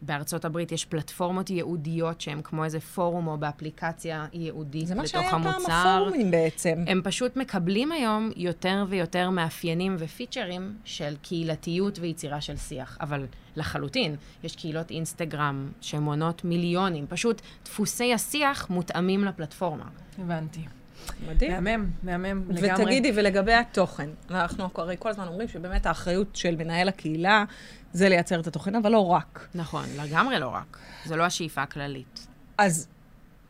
בארצות הברית יש פלטפורמות ייעודיות שהן כמו איזה פורום או באפליקציה ייעודית זה מה לתוך שהיה פעם המוצר. הפורומים בעצם. הם פשוט מקבלים היום יותר ויותר מאפיינים ופיצ'רים של קהילתיות ויצירה של שיח. אבל לחלוטין, יש קהילות אינסטגרם שמונות מיליונים. פשוט דפוסי השיח מותאמים לפלטפורמה. הבנתי. מדהים. מהמם, מהמם לגמרי. ותגידי, ולגבי התוכן, אנחנו הרי כל הזמן אומרים שבאמת האחריות של מנהל הקהילה זה לייצר את התוכן, אבל לא רק. נכון, לגמרי לא רק. זו לא השאיפה הכללית. אז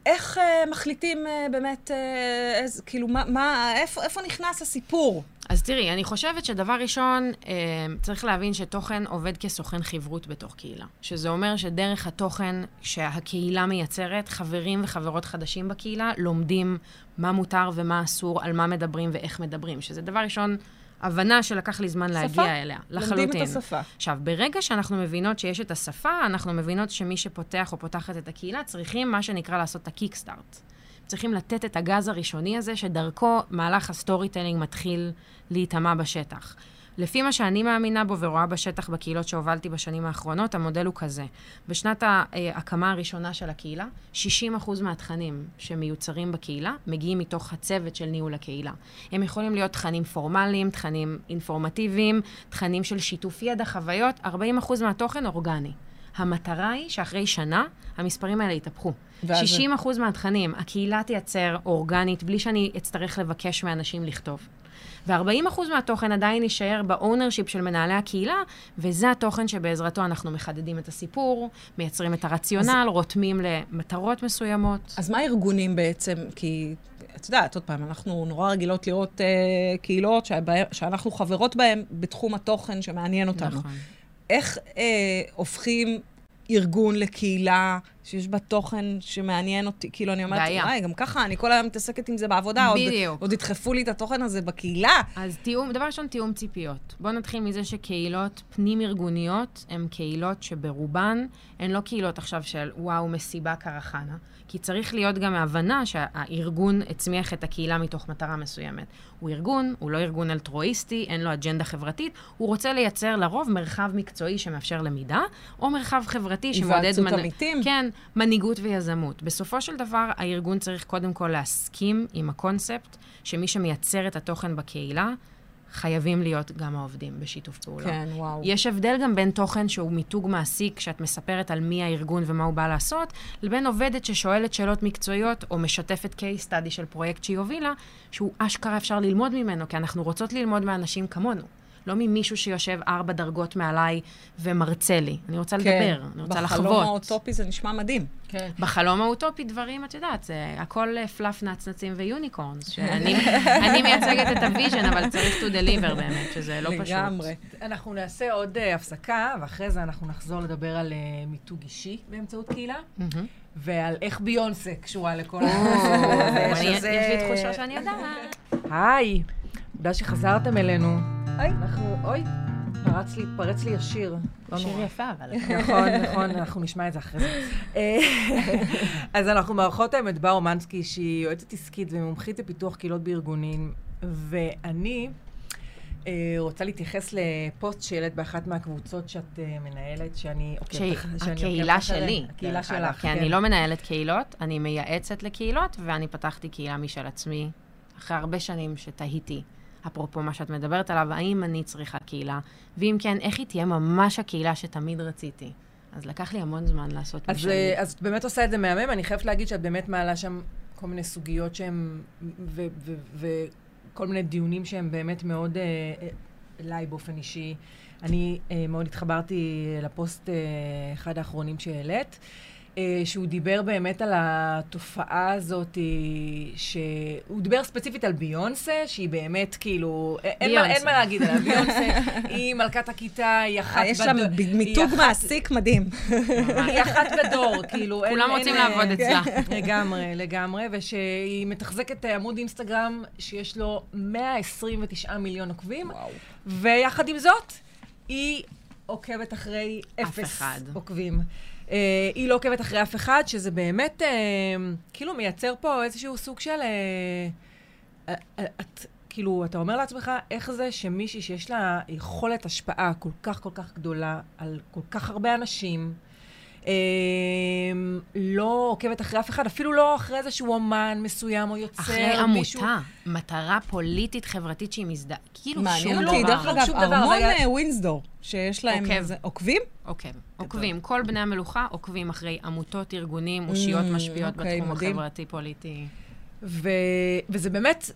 איך אה, מחליטים אה, באמת, אה, איזה, כאילו, מה, מה, איפה, איפה נכנס הסיפור? אז תראי, אני חושבת שדבר ראשון, אה, צריך להבין שתוכן עובד כסוכן חברות בתוך קהילה. שזה אומר שדרך התוכן שהקהילה מייצרת, חברים וחברות חדשים בקהילה לומדים מה מותר ומה אסור, על מה מדברים ואיך מדברים. שזה דבר ראשון, הבנה שלקח לי זמן להגיע שפה. אליה. לחלוטין. לומדים את השפה. עכשיו, ברגע שאנחנו מבינות שיש את השפה, אנחנו מבינות שמי שפותח או פותחת את הקהילה צריכים מה שנקרא לעשות את הקיקסטארט. צריכים לתת את הגז הראשוני הזה, שדרכו מהלך ה storytelling מתחיל להיטמע בשטח. לפי מה שאני מאמינה בו ורואה בשטח בקהילות שהובלתי בשנים האחרונות, המודל הוא כזה. בשנת ההקמה הראשונה של הקהילה, 60% מהתכנים שמיוצרים בקהילה מגיעים מתוך הצוות של ניהול הקהילה. הם יכולים להיות תכנים פורמליים, תכנים אינפורמטיביים, תכנים של שיתוף ידע, חוויות, 40% מהתוכן אורגני. המטרה היא שאחרי שנה המספרים האלה יתהפכו. ואז- 60 אחוז מהתכנים, הקהילה תייצר אורגנית, בלי שאני אצטרך לבקש מאנשים לכתוב. ו-40 אחוז מהתוכן עדיין יישאר ב ownership של מנהלי הקהילה, וזה התוכן שבעזרתו אנחנו מחדדים את הסיפור, מייצרים את הרציונל, רותמים למטרות מסוימות. אז מה הארגונים בעצם? כי, את יודעת, עוד פעם, אנחנו נורא רגילות לראות אה, קהילות שבא, שאנחנו חברות בהן בתחום התוכן שמעניין אותנו. נכון. איך אה, הופכים ארגון לקהילה שיש בה תוכן שמעניין אותי. כאילו, אני אומרת, בעיה. וואי, גם ככה, אני כל היום מתעסקת עם זה בעבודה. עוד- בדיוק. עוד ידחפו לי את התוכן הזה בקהילה. אז תיאום, דבר ראשון, תיאום ציפיות. בואו נתחיל מזה שקהילות פנים-ארגוניות הן קהילות שברובן הן לא קהילות עכשיו של וואו, מסיבה קרחנה. כי צריך להיות גם ההבנה שהארגון הצמיח את הקהילה מתוך מטרה מסוימת. הוא ארגון, הוא לא ארגון אלטרואיסטי, אין לו אג'נדה חברתית, הוא רוצה לייצר לרוב מרחב מקצועי שמאפשר למידה, או מרחב חברתי שמעודד... היוועצות מנ- עמיתים. כן, מנהיגות ויזמות. בסופו של דבר, הארגון צריך קודם כל להסכים עם הקונספט שמי שמייצר את התוכן בקהילה, חייבים להיות גם העובדים בשיתוף פעולה. כן, וואו. יש הבדל גם בין תוכן שהוא מיתוג מעסיק, כשאת מספרת על מי הארגון ומה הוא בא לעשות, לבין עובדת ששואלת שאלות מקצועיות, או משתפת case study של פרויקט שהיא הובילה, שהוא אשכרה אפשר ללמוד ממנו, כי אנחנו רוצות ללמוד מאנשים כמונו. לא ממישהו שיושב ארבע דרגות מעליי ומרצה לי. אני רוצה לדבר, אני רוצה לחוות. כן. בחלום האוטופי זה נשמע מדהים. כן. בחלום האוטופי דברים, את יודעת, זה הכל אה, fluff נצנצים ו unicorns, שאני אני מייצגת את ה vision, אבל צריך to deliver באמת, שזה לא פשוט. לגמרי. אנחנו נעשה עוד אה, הפסקה, ואחרי זה אנחנו נחזור לדבר על אה, מיתוג אישי באמצעות קהילה. ועל איך ביונסה קשורה לכל שזה- יש לי תחושה שאני יודעת. היי, תודה שחזרתם אלינו. היי. אנחנו, אוי, פרץ לי, פרץ לי השיר. לא שיר נורא. יפה, אבל... נכון, נכון, אנחנו נשמע את זה אחרי זה. אה, אז אנחנו מארחות היום את בר אומנסקי, שהיא יועצת עסקית ומומחית לפיתוח קהילות בארגונים, ואני אה, רוצה להתייחס לפוסט שהעלית באחת מהקבוצות שאת אה, מנהלת, שאני עוקבת אחריה. שלי. הקהילה שלך, כי אני לא מנהלת קהילות, אני מייעצת לקהילות, ואני פתחתי קהילה משל עצמי, אחרי הרבה שנים שתהיתי, אפרופו מה שאת מדברת עליו, האם אני צריכה קהילה, ואם כן, איך היא תהיה ממש הקהילה שתמיד רציתי. אז לקח לי המון זמן לעשות אז, משלי. אה, אז את באמת עושה את זה מהמם, אני חייבת להגיד שאת באמת מעלה שם כל מיני סוגיות שהן, וכל מיני דיונים שהם באמת מאוד, אה, אה, אליי באופן אישי. אני אה, מאוד התחברתי לפוסט, אה, אחד האחרונים שהעלית, שהוא דיבר באמת על התופעה הזאת, אה, שהוא דיבר ספציפית על ביונסה, שהיא באמת כאילו, אה, אין מה. אין מה להגיד עליה, ביונסה היא מלכת הכיתה, היא אחת יש לה בד- ב- היא מיתוג אחת- מעסיק מדהים. היא אחת בדור, כאילו, אין... כולם אין, רוצים אה, לעבוד אצלה. לגמרי, לגמרי, ושהיא מתחזקת אה, עמוד אינסטגרם שיש לו 129 מיליון עוקבים, וואו. ויחד עם זאת, היא עוקבת אחרי אף אפס אחד. אה, היא לא עוקבת אחרי אף אחד, שזה באמת, אה, כאילו, מייצר פה איזשהו סוג של... אה, אה, אה, את, כאילו, אתה אומר לעצמך, איך זה שמישהי שיש לה יכולת השפעה כל כך כל כך גדולה על כל כך הרבה אנשים, לא עוקבת אחרי אף אחד, אפילו לא אחרי איזשהו אומן מסוים או יוצר, אחרי מישהו... עמותה, מטרה פוליטית חברתית שהיא מזדהה, כאילו מעניין שום אותי, דבר. דרך אגב, שום דבר, ארמון ווינסדור, שיש להם עוקב. איזה... עוקבים? עוקב, עוקבים. כל בני המלוכה עוקבים אחרי עמותות, ארגונים, אושיות Mm, משפיעות אוקיי, בתחום. החברתי-פוליטי. ו... וזה באמת,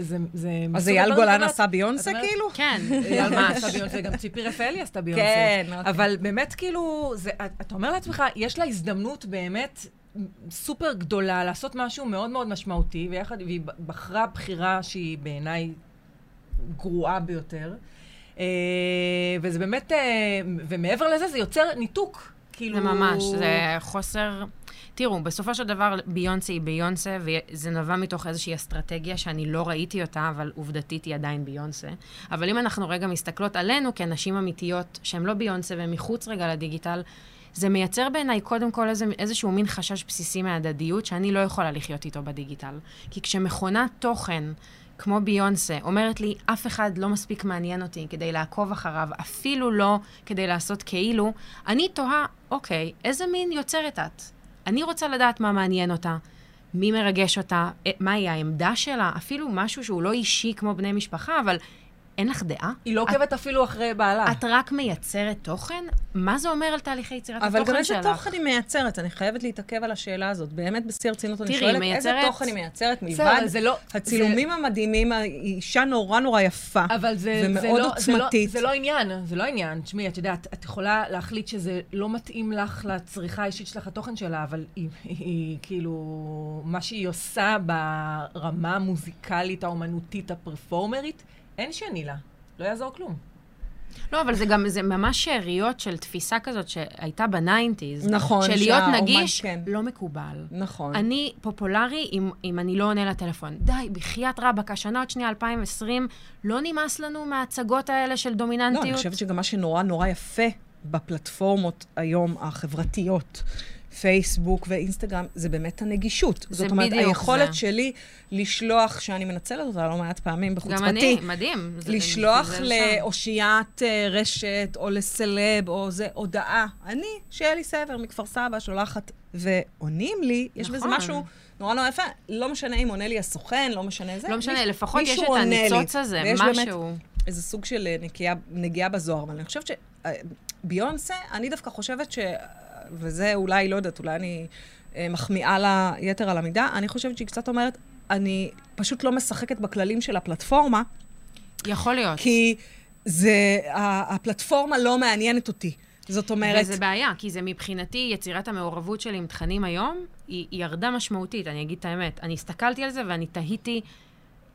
זה... זה אז אייל גולן עשה ביונסה כאילו? כן, אייל גולן ממש. עשה ביונסה, גם ציפי רפאלי עשתה ביונסה. כן, אוקיי. אבל באמת, כאילו, זה, אתה אומר לעצמך, יש לה הזדמנות באמת סופר גדולה לעשות משהו מאוד מאוד משמעותי, ויחד, והיא בחרה בחירה שהיא בעיניי גרועה ביותר. אה, וזה באמת, אה, ומעבר לזה, זה יוצר ניתוק. כאילו... זה ממש, זה חוסר... תראו, בסופו של דבר ביונסה היא ביונסה, וזה נבע מתוך איזושהי אסטרטגיה שאני לא ראיתי אותה, אבל עובדתית היא עדיין ביונסה. אבל אם אנחנו רגע מסתכלות עלינו כנשים אמיתיות שהן לא ביונסה והן מחוץ רגע לדיגיטל, זה מייצר בעיניי קודם כל איזה, איזשהו מין חשש בסיסי מהדדיות שאני לא יכולה לחיות איתו בדיגיטל. כי כשמכונת תוכן כמו ביונסה אומרת לי, אף אחד לא מספיק מעניין אותי כדי לעקוב אחריו, אפילו לא כדי לעשות כאילו, אני תוהה, אוקיי, איזה מין יוצרת את? אני רוצה לדעת מה מעניין אותה, מי מרגש אותה, אה, מהי העמדה שלה, אפילו משהו שהוא לא אישי כמו בני משפחה, אבל אין לך דעה? היא לא עוקבת אפילו אחרי בעלה. את רק מייצרת תוכן? מה זה אומר על תהליכי יצירת אבל התוכן גם שלך? איזה תוכן היא מייצרת? אני חייבת להתעכב על השאלה הזאת. באמת, בשיא הרצינות אני שואלת, היא איזה מייצרת- תוכן היא מייצרת מלבד זה לא... הצילומים המדהימים, היא אישה נורא נורא יפה. אבל זה, ומאוד זה, לא, עוצמתית. זה, לא, זה לא עניין, זה לא עניין. תשמעי, את יודעת, את יכולה להחליט שזה לא מתאים לך לצריכה האישית שלך, התוכן שלה, אבל היא, היא, היא כאילו, מה שהיא עושה ברמה המוזיקלית, האומנותית, הפרפורמרית, אין שני לה. לא יעזור כלום. לא, אבל זה גם, זה ממש שאריות של תפיסה כזאת שהייתה ב nineties. נכון, של להיות נגיש, כן. לא מקובל. נכון. אני פופולרי אם, אם אני לא עונה לטלפון. די, בחייאת רבאק, השנה עוד שנייה 2020, לא נמאס לנו מההצגות האלה של לא, דומיננטיות? אני חושבת שגם מה שנורא נורא יפה בפלטפורמות היום החברתיות, פייסבוק ואינסטגרם, זה באמת הנגישות. זה זאת אומרת, היכולת זה. שלי לשלוח, שאני מנצלת אותה לא מעט פעמים בחוצפתי, גם אני, מדהים. לשלוח. לאושיית אה, רשת או לסלב או זה הודעה. אני, שלי סבר מכפר סבא, שולחת, ועונים לי, יש בזה נכון. משהו נורא נורא יפה. לא משנה אם עונה לי הסוכן, לא משנה זה. לא משנה, מישהו- לפחות יש את לי. הניצוץ הזה, ויש באמת משהו. איזה סוג של אה, נקייה, נגיעה בזוהר. אבל אני חושבת שביונסה, אני דווקא חושבת ש... וזה אולי, לא יודעת, אולי אני אה, מחמיאה לה יתר על המידה, אני חושבת שהיא קצת אומרת, אני פשוט לא משחקת בכללים של הפלטפורמה, יכול להיות. כי זה, הפלטפורמה לא מעניינת אותי. זאת אומרת, וזה בעיה, כי זה מבחינתי, יצירת המעורבות שלי עם תכנים היום, היא, היא ירדה משמעותית, אני אגיד את האמת. אני הסתכלתי על זה ואני תהיתי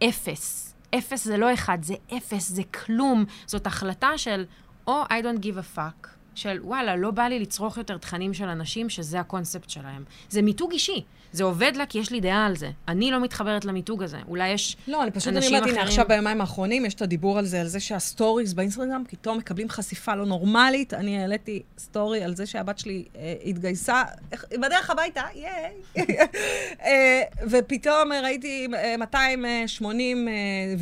אפס. אפס זה לא אחד, זה אפס, זה כלום. זאת החלטה של או I don't give a fuck, של וואלה, לא בא לי לצרוך יותר תכנים של אנשים שזה הקונספט שלהם. זה מיתוג אישי. זה עובד לה כי יש לי דעה על זה. אני לא מתחברת למיתוג הזה. אולי יש לא, אני פשוט, אני אנשים אומרת, הנה, אחרים- עכשיו ביומיים האחרונים יש את הדיבור על זה, על זה שה stories באינסטגרם פתאום מקבלים חשיפה לא נורמלית. אני העליתי story על זה שהבת שלי אה, התגייסה, בדרך הביתה, ייי. אה, ופתאום ראיתי אה, 280 אה,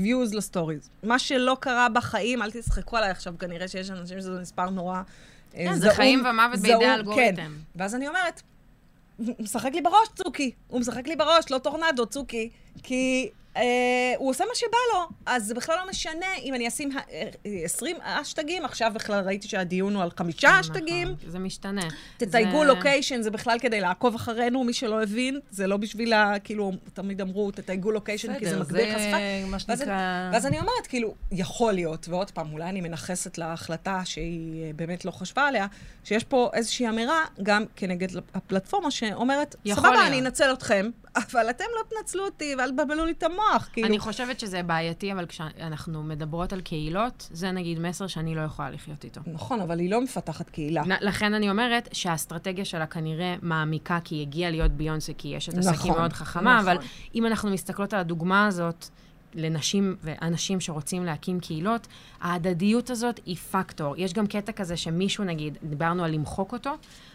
views לסטוריז. מה שלא קרה בחיים, אל תשחקו עליי עכשיו, כנראה שיש אנשים שזה מספר נורא... כן, זה חיים ומוות בידי האלגוריתם. כן. ואז אני אומרת, הוא משחק לי בראש, צוקי. הוא משחק לי בראש, לא טורנדו, צוקי. כי אה, הוא עושה מה שבא לו. אז זה בכלל לא משנה אם אני אשים ה- אה, 20 אשטגים, עכשיו בכלל ראיתי שהדיון הוא על חמישה אשטגים. נכון, זה משתנה. תתייגו זה- לוקיישן, זה בכלל כדי לעקוב אחרינו, מי שלא הבין, זה לא בשביל ה... כאילו, תמיד אמרו, תתייגו לוקיישן, כי זה בסדר, מגביר חשיפה. מה ואז, שנקרא... ואז אני אומרת, כאילו, יכול להיות, ועוד פעם, אולי אני מנכסת להחלטה שהיא אה, באמת לא חשבה עליה, שיש פה איזושהי אמירה, גם כנגד הפלטפורמה, שאומרת, סבבה. אני אנצל אתכם, אבל אתם לא תנצלו אותי ואל תבלבלו לי את המוח, כאילו. אני חושבת שזה בעייתי, אבל כשאנחנו מדברות על קהילות, זה נגיד מסר שאני לא יכולה לחיות איתו. נכון, אבל היא לא מפתחת קהילה. לכן אני אומרת שהאסטרטגיה שלה כנראה מעמיקה, כי היא הגיעה להיות ביונסה, כי יש את עסקים נכון, מאוד חכמה, נכון. אבל אם אנחנו מסתכלות על הדוגמה הזאת, לנשים ואנשים שרוצים להקים קהילות, ההדדיות הזאת היא פקטור. יש גם קטע כזה שמישהו, נגיד, דיברנו על למחוק אותו,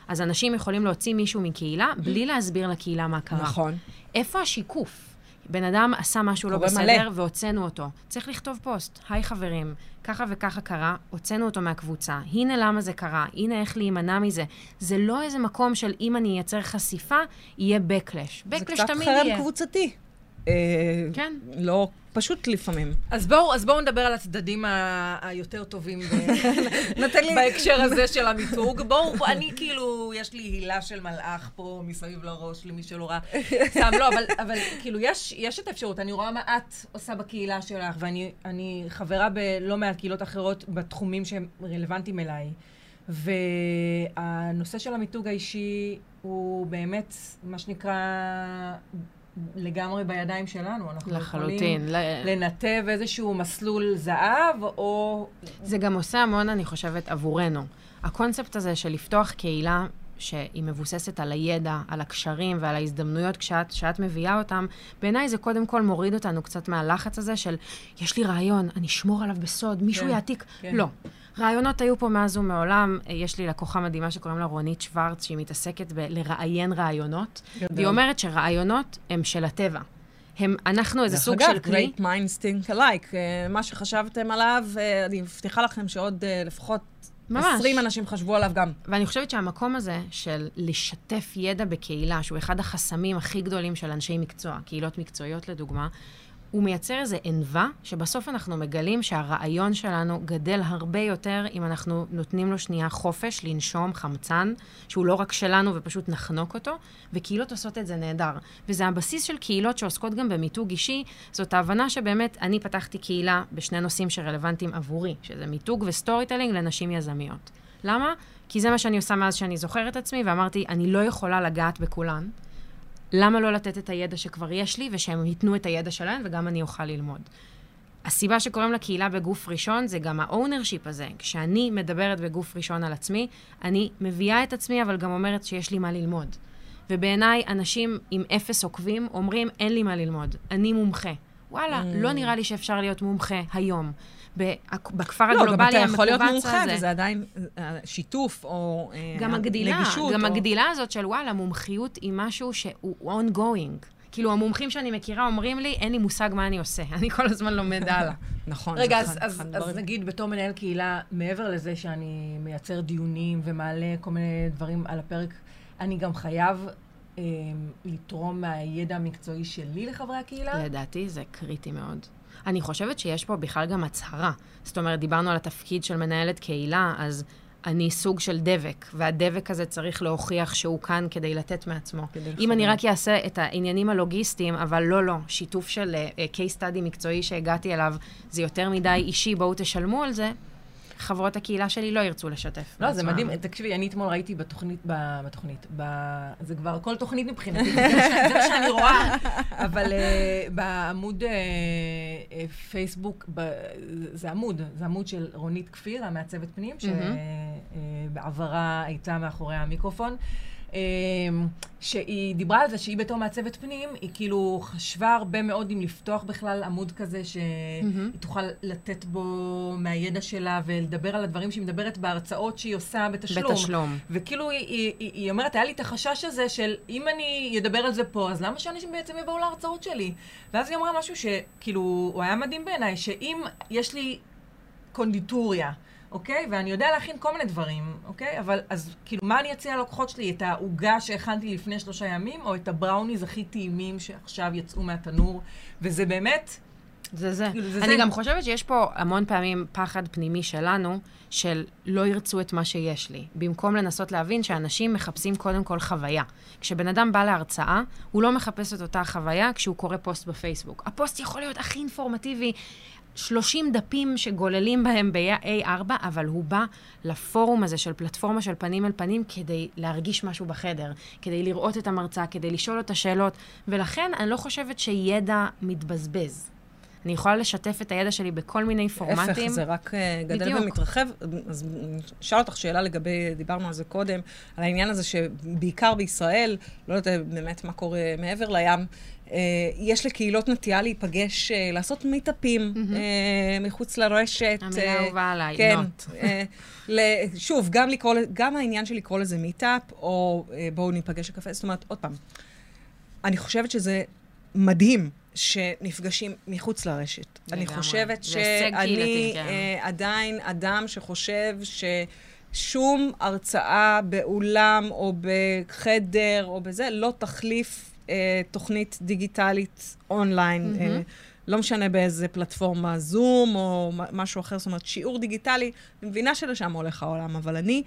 אז אנשים יכולים להוציא מישהו מקהילה בלי להסביר לקהילה מה קרה. נכון. איפה השיקוף? בן אדם עשה משהו לא בסדר מלא. והוצאנו אותו. צריך לכתוב פוסט, היי חברים, ככה וככה קרה, הוצאנו אותו מהקבוצה, הנה למה זה קרה, הנה איך להימנע מזה. זה לא איזה מקום של אם אני אייצר חשיפה, יהיה backlash. זה backlash קצת תמיד חרם יהיה. קבוצתי. אה, כן. לא, פשוט לפעמים. אז בואו, אז בואו נדבר על הצדדים ה- היותר טובים ב-. בהקשר הזה של המיתוג. בואו, בוא, אני כאילו, יש לי הילה של מלאך פה מסביב לראש, למי שלא ראה. סתם, לא, אבל, אבל כאילו, יש, יש את האפשרות. אני רואה מה את עושה בקהילה שלך, ואני אני חברה בלא מעט קהילות אחרות בתחומים שהם רלוונטיים אליי. והנושא של המיתוג האישי הוא באמת, מה שנקרא, לגמרי בידיים שלנו. אנחנו לחלוטין. יכולים ל- לנתב איזשהו מסלול זהב, או... זה גם עושה המון, אני חושבת, עבורנו. הקונספט הזה של לפתוח קהילה שהיא מבוססת על הידע, על הקשרים ועל ההזדמנויות כשאת, שאת מביאה אותם, בעיניי זה קודם כל מוריד אותנו קצת מהלחץ הזה של, יש לי רעיון, אני אשמור עליו בסוד, מישהו כן, יעתיק. כן. לא. רעיונות היו פה מאז ומעולם. יש לי לקוחה מדהימה שקוראים לה רונית שוורץ, שהיא מתעסקת בלראיין רעיונות. גדול. והיא אומרת שרעיונות הם של הטבע. הם, אנחנו איזה דרך סוג אגב, של כלי. great minds think alike. אה, מה שחשבתם עליו, אה, אני מבטיחה לכם שעוד אה, לפחות ממש. 20 אנשים חשבו עליו גם. ואני חושבת שהמקום הזה של לשתף ידע בקהילה, שהוא אחד החסמים הכי גדולים של אנשי מקצוע, קהילות מקצועיות לדוגמה, הוא מייצר איזו ענווה, שבסוף אנחנו מגלים שהרעיון שלנו גדל הרבה יותר אם אנחנו נותנים לו שנייה חופש, לנשום חמצן, שהוא לא רק שלנו ופשוט נחנוק אותו, וקהילות עושות את זה נהדר. וזה הבסיס של קהילות שעוסקות גם במיתוג אישי, זאת ההבנה שבאמת אני פתחתי קהילה בשני נושאים שרלוונטיים עבורי, שזה מיתוג ו storytelling לנשים יזמיות. למה? כי זה מה שאני עושה מאז שאני זוכרת עצמי, ואמרתי, אני לא יכולה לגעת בכולן. למה לא לתת את הידע שכבר יש לי, ושהם ייתנו את הידע שלהם, וגם אני אוכל ללמוד. הסיבה שקוראים לקהילה בגוף ראשון זה גם ה ownership הזה. כשאני מדברת בגוף ראשון על עצמי, אני מביאה את עצמי, אבל גם אומרת שיש לי מה ללמוד. ובעיניי, אנשים עם אפס עוקבים אומרים, אין לי מה ללמוד, אני מומחה. וואלה, אממ. לא נראה לי שאפשר להיות מומחה היום. בכ- בכפר לא, גם הגלובלי אתה יכול להיות מומחה, הזה. וזה עדיין אה, שיתוף או אה, גם הגדילה, נגישות. גם או- הגדילה הזאת של וואלה, מומחיות היא משהו שהוא ongoing. כאילו, המומחים שאני מכירה אומרים לי, אין לי מושג מה אני עושה. אני כל הזמן לומד הלאה. נכון. רגע, זה אז, אחד- אז, אז. נגיד בתור מנהל קהילה, מעבר לזה שאני מייצר דיונים ומעלה כל מיני דברים על הפרק, אני גם חייב אה, לתרום מהידע המקצועי שלי לחברי הקהילה? לדעתי זה קריטי מאוד. אני חושבת שיש פה בכלל גם הצהרה. זאת אומרת, דיברנו על התפקיד של מנהלת קהילה, אז אני סוג של דבק, והדבק הזה צריך להוכיח שהוא כאן כדי לתת מעצמו. כדי אם אני. רק אעשה את העניינים הלוגיסטיים, אבל לא, לא, שיתוף של uh, case study מקצועי שהגעתי אליו, זה יותר מדי אישי, בואו תשלמו על זה, חברות הקהילה שלי לא ירצו לשתף. לא, זה. מדהים. תקשיבי, אני אתמול ראיתי בתוכנית, בתוכנית, זה כבר כל תוכנית מבחינתי, זה מה שאני רואה, אבל אה, בעמוד אה, אה, פייסבוק, זה עמוד, זה עמוד של רונית כפיר, המעצבת פנים. שבעברה הייתה מאחורי המיקרופון. אה, שהיא דיברה על זה שהיא בתור מעצבת פנים, היא כאילו חשבה הרבה מאוד אם לפתוח בכלל עמוד כזה שהיא מהמם. תוכל לתת בו מהידע שלה ולדבר על הדברים שהיא מדברת בהרצאות שהיא עושה בתשלום. בתשלום. וכאילו היא, היא, היא, היא אומרת, היה לי את החשש הזה של אם אני אדבר על זה פה, אז למה שאנשים בעצם יבואו להרצאות שלי? ואז היא אמרה משהו שכאילו, הוא היה מדהים בעיניי, שאם יש לי קונדיטוריה, אוקיי? ואני יודע להכין כל מיני דברים, אוקיי? אבל אז כאילו, מה אני אציע ללקוחות שלי? את העוגה שהכנתי לפני שלושה ימים, או את הבראוניז הכי טעימים שעכשיו יצאו מהתנור? וזה באמת... זה זה. כאילו, זה אני זה. גם חושבת שיש פה המון פעמים פחד פנימי שלנו, של לא ירצו את מה שיש לי. במקום לנסות להבין שאנשים מחפשים קודם כל חוויה. כשבן אדם בא להרצאה, הוא לא מחפש את אותה חוויה כשהוא קורא פוסט בפייסבוק. הפוסט יכול להיות הכי אינפורמטיבי. 30 דפים שגוללים בהם ב-A4, אבל הוא בא לפורום הזה של פלטפורמה של פנים אל פנים כדי להרגיש משהו בחדר, כדי לראות את המרצה, כדי לשאול אותה שאלות, ולכן אני לא חושבת שידע מתבזבז. אני יכולה לשתף את הידע שלי בכל מיני פורמטים. להפך, זה רק אה, גדל בדיוק. ומתרחב. אז אשאל אותך שאלה לגבי, דיברנו על זה קודם, על העניין הזה שבעיקר בישראל, לא יודעת באמת מה קורה מעבר לים, יש לקהילות נטייה להיפגש, אה, לעשות מיטאפים אה, מחוץ לרשת. המילה אה, האהובה עליי, כן. נוט. שוב, גם, לקרוא, גם העניין של לקרוא לזה meetup, או אה, בואו ניפגש לקפה, זאת אומרת, עוד פעם, אני חושבת שזה מדהים שנפגשים מחוץ לרשת. אני. חושבת שאני. אה, עדיין אדם שחושב ששום הרצאה באולם או בחדר או בזה לא תחליף אה, תוכנית דיגיטלית אונליין. מהמם. אה, לא משנה באיזה פלטפורמה, זום או משהו אחר, זאת אומרת, שיעור דיגיטלי, אני מבינה שלשם הולך העולם, אבל אני,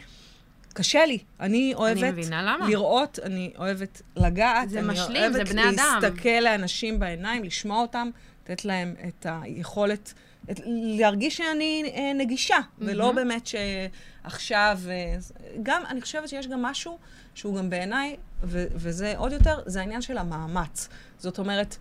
קשה לי. אני אוהבת מבינה למה. לראות, אני אוהבת לגעת, זה אני משלים, זה אוהבת בני אדם. להסתכל לאנשים בעיניים, לשמוע אותם, לתת להם את היכולת, להרגיש שאני אה, נגישה, ולא מהמם. באמת שעכשיו... אה, גם, אני חושבת שיש גם משהו שהוא גם בעיניי, ו- וזה עוד יותר, זה העניין של המאמץ. זאת אומרת,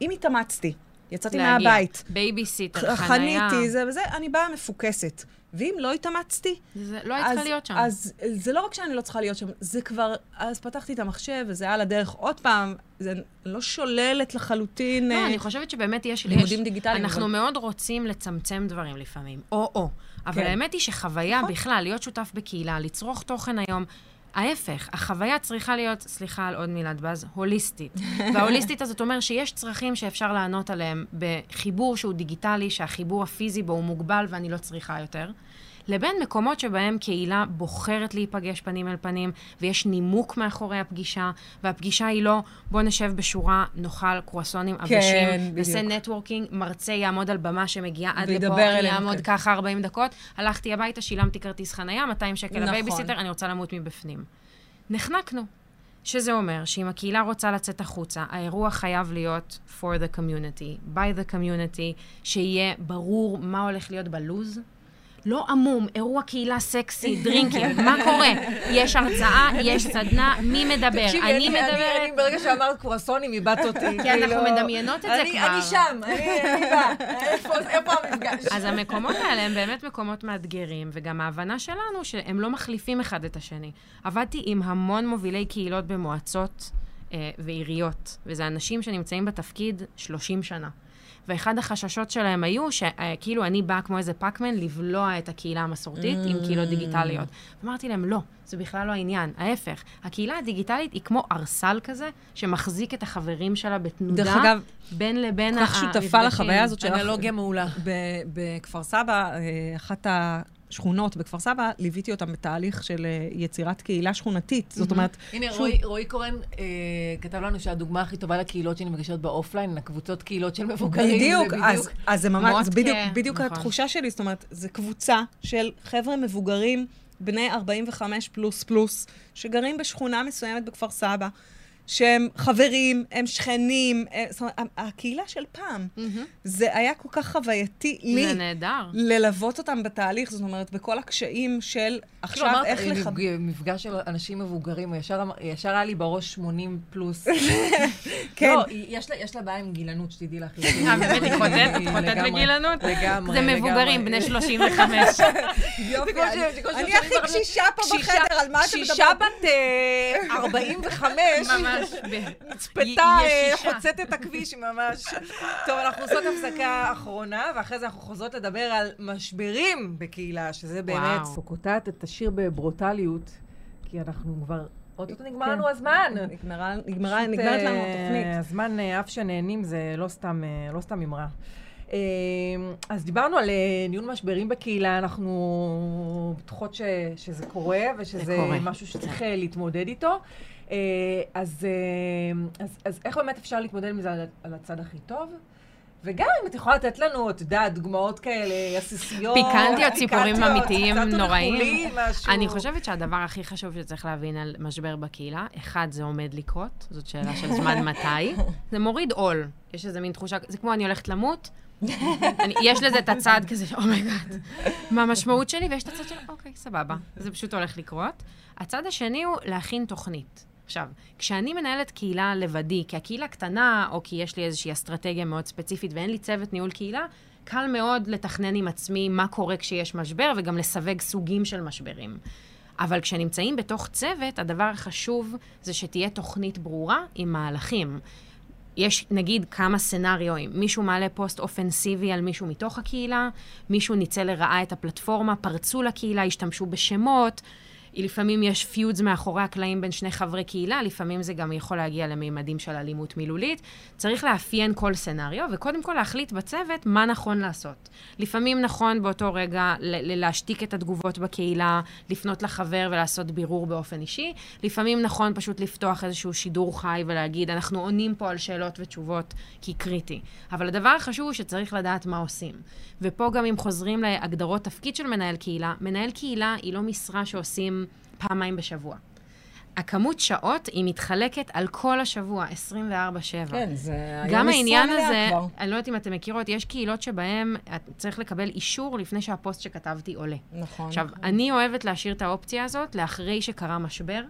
אם התאמצתי, יצאתי להגיע. מהבית, בייביסיטר, חנייה. חניתי, זה וזה, אני באה מפוקסת. ואם לא התאמצתי, זה לא היית צריכה להיות שם. אז זה לא רק שאני לא צריכה להיות שם, זה כבר, אז פתחתי את המחשב, וזה על הדרך עוד פעם, זה לא שוללת לחלוטין לא, אה, אני חושבת שבאמת יש... לימודים דיגיטליים. אנחנו אבל- מאוד רוצים לצמצם דברים לפעמים, או-או. אבל כן. האמת היא שחוויה נכון. בכלל, להיות שותף בקהילה, לצרוך תוכן היום, ההפך, החוויה צריכה להיות, סליחה על עוד מילת באז, הוליסטית. וההוליסטית הזאת אומר שיש צרכים שאפשר לענות עליהם בחיבור שהוא דיגיטלי, שהחיבור הפיזי בו הוא מוגבל ואני לא צריכה יותר. לבין מקומות שבהם קהילה בוחרת להיפגש פנים אל פנים, ויש נימוק מאחורי הפגישה, והפגישה היא לא, בוא נשב בשורה, נאכל קרואסונים עבשים, נעשה בדיוק. networking, מרצה יעמוד על במה שמגיעה עד לפה, אעמוד כן. ככה 40 דקות, הלכתי הביתה, שילמתי כרטיס חנייה, 200 שקל נכון. לבייביסיטר, אני רוצה למות מבפנים. נחנקנו. שזה אומר שאם הקהילה רוצה לצאת החוצה, האירוע חייב להיות for the community, by the community, שיהיה ברור מה הולך להיות בלו"ז. לא עמום, אירוע קהילה סקסי, דרינקים, מה קורה? יש הרצאה, יש סדנה, מי מדבר? אני מדברת. אני ברגע שאמרת קרואסונים, איבדת אותי. כי אנחנו כאילו, מדמיינות את זה כבר. אני שם, אני, באה. איפה, איפה המפגש? אז המקומות האלה הם באמת מקומות מאתגרים, וגם ההבנה שלנו שהם לא מחליפים אחד את השני. עבדתי עם המון מובילי קהילות במועצות אה, ועיריות, וזה אנשים שנמצאים בתפקיד 30 שנה. ואחד החששות שלהם היו שכאילו אני באה כמו איזה פאקמן לבלוע את הקהילה המסורתית עם קהילות דיגיטליות. אמרתי להם, לא, זה בכלל לא העניין. ההפך, הקהילה הדיגיטלית היא כמו ארסל כזה, שמחזיק את החברים שלה בתנודה, דרך אגב, בין לבין כל כך שותפה המפגשים. לחוויה הזאת שלך. אנלוגיה מעולה. בכפר סבא, אה, אחת השכונות בכפר סבא, ליוויתי אותם בתהליך של אה, יצירת קהילה שכונתית. זאת אומרת, הנה, שוב- רועי, רועי קורן אה, כתב לנו שהדוגמה הכי טובה לקהילות שנפגשות באופליין, הקבוצות קהילות של מבוגרים. בדיוק, אז, אז זה ממש, זה בדיוק, מודקה, בדיוק נכון. התחושה שלי, זאת אומרת, זו קבוצה של חבר'ה מבוגרים, בני 45 פלוס פלוס, שגרים בשכונה מסוימת בכפר סבא, שהם חברים, הם שכנים, הם, זאת אומרת, הקהילה של פעם. מהמם. זה היה כל כך חווייתי לי. זה נהדר. ללוות אותם בתהליך, זאת אומרת, בכל הקשיים של כאילו עכשיו אמרת, איך אה, לחבר... מפג- מפגש של אנשים מבוגרים, ישר אמר- ישר היה לי בראש 80 פלוס. כן. לא, יש לה- יש לה בעיה עם גילנות, שתדעי לך. אה, באמת, היא חוטאת? את חוטאת בגילנות? לגמרי, זה מבוגרים. בני 35. יופי, אני- הכי קשישה פה בחדר, על מה אתם מדברים? קשישה בת אה, 45, ממש. נצפתה, אה, חוצת את הכביש ממש. טוב, אנחנו עושות הפסקה אחרונה, ואחרי זה אנחנו חוזרות לדבר על משברים בקהילה, שזה באמת... וואו. קוטעת את השיר בברוטליות, כי אנחנו כבר... אוטוטו נגמר כן. לנו הזמן. נגמרה, נגמרת לנו אה, התוכנית. הזמן אה, אף שנהנים זה לא סתם, לא אמרה. אז דיברנו על ניהול משברים בקהילה, אנחנו בטוחות ש, שזה קורה ושזה קורה. משהו שצריך להתמודד איתו. אה, אז, אה, אז, אז איך באמת אפשר להתמודד עם זה על, על הצד הכי טוב? וגם אם את יכולה לתת לנו, את יודעת, דוגמאות כאלה עסיסיות. פיקנטיות, סיפורים אמיתיים, נוראים. אני חושבת שהדבר הכי חשוב שצריך להבין על משבר בקהילה, אחד, זה עומד לקרות, זאת שאלה של זמן מתי. זה מוריד עול. יש איזה מין תחושה, זה כמו אני הולכת למות, אני, יש לזה את הצד כזה, oh my god, מה המשמעות שלי, ויש את הצד של, אוקיי, סבבה, זה פשוט הולך לקרות. הצד השני הוא להכין תוכנית. עכשיו, כשאני מנהלת קהילה לבדי, כי הקהילה קטנה, או כי יש לי איזושהי אסטרטגיה מאוד ספציפית ואין לי צוות ניהול קהילה, קל מאוד לתכנן עם עצמי מה קורה כשיש משבר, וגם לסווג סוגים של משברים. אבל כשנמצאים בתוך צוות, הדבר החשוב זה שתהיה תוכנית ברורה עם מהלכים. יש נגיד כמה סצנריואים, מישהו מעלה פוסט אופנסיבי על מישהו מתוך הקהילה, מישהו ניצל לרעה את הפלטפורמה, פרצו לקהילה, השתמשו בשמות, לפעמים יש פיודס מאחורי הקלעים בין שני חברי קהילה, לפעמים זה גם יכול להגיע למימדים של אלימות מילולית. צריך לאפיין כל סצנריו, וקודם כל להחליט בצוות מה נכון לעשות. לפעמים נכון באותו רגע להשתיק את התגובות בקהילה, לפנות לחבר ולעשות בירור באופן אישי. לפעמים נכון פשוט לפתוח איזשהו שידור חי ולהגיד, אנחנו עונים פה על שאלות ותשובות, כי קריטי. אבל הדבר החשוב הוא שצריך לדעת מה עושים. ופה גם אם חוזרים להגדרות תפקיד של מנהל קהילה, מנהל קהילה היא לא משרה שעושים פעמיים בשבוע. הכמות שעות היא מתחלקת על כל השבוע, 24-7. כן, זה היה גם משרה העניין מלאה הזה, כבר. אני לא יודעת אם אתם מכירות, יש קהילות שבהן צריך לקבל אישור לפני שהפוסט שכתבתי עולה. נכון. עכשיו, אני אוהבת להשאיר את האופציה הזאת לאחרי שקרה משבר,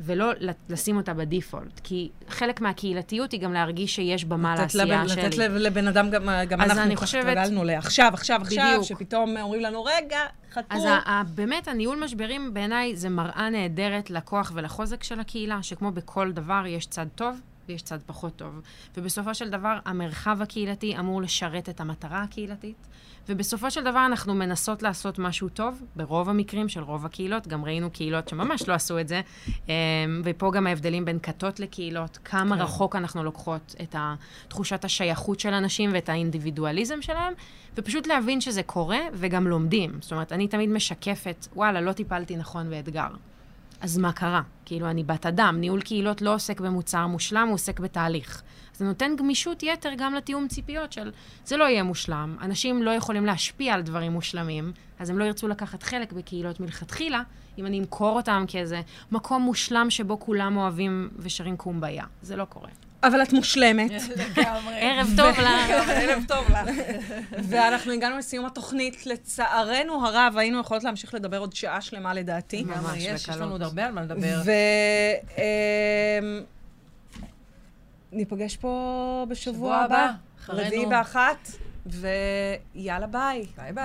ולא לשים אותה בדיפולט, כי חלק מהקהילתיות היא גם להרגיש שיש במה לעשייה שלי. לתת לב- לבן אדם, גם, גם אנחנו כך חושבת- התרגלנו לעכשיו, עכשיו, עכשיו, בדיוק. שפתאום אומרים לנו, רגע, חכו. אז ה- ה- באמת, הניהול משברים בעיניי זה מראה נהדרת לכוח ולחוזק של הקהילה, שכמו בכל דבר יש צד טוב ויש צד פחות טוב. ובסופו של דבר, המרחב הקהילתי אמור לשרת את המטרה הקהילתית, ובסופו של דבר אנחנו מנסות לעשות משהו טוב, ברוב המקרים של רוב הקהילות, גם ראינו קהילות שממש לא עשו את זה, אמ, ופה גם ההבדלים בין כתות לקהילות, כמה כן. רחוק אנחנו לוקחות את תחושת השייכות של אנשים ואת האינדיבידואליזם שלהם, ופשוט להבין שזה קורה וגם לומדים. זאת אומרת, אני תמיד משקפת, וואלה, לא טיפלתי נכון באתגר. אז מה קרה? כאילו, אני בת אדם, ניהול קהילות לא עוסק במוצר מושלם, הוא עוסק בתהליך. זה נותן גמישות יתר גם לתיאום ציפיות של זה לא יהיה מושלם, אנשים לא יכולים להשפיע על דברים מושלמים, אז הם לא ירצו לקחת חלק בקהילות מלכתחילה, אם אני אמכור אותם כאיזה מקום מושלם שבו כולם אוהבים ושרים קומביה. זה לא קורה. אבל את מושלמת. לגמרי. ערב טוב לך. ערב טוב לך. ואנחנו הגענו לסיום התוכנית. לצערנו הרב, היינו יכולות להמשיך לדבר עוד שעה שלמה לדעתי. ממש, יש, יש. לנו עוד הרבה על מה לדבר. ו... אמ, ניפגש פה בשבוע שבוע הבא, הבא, אחרינו. רביעי באחת, ויאללה ביי. ביי ביי.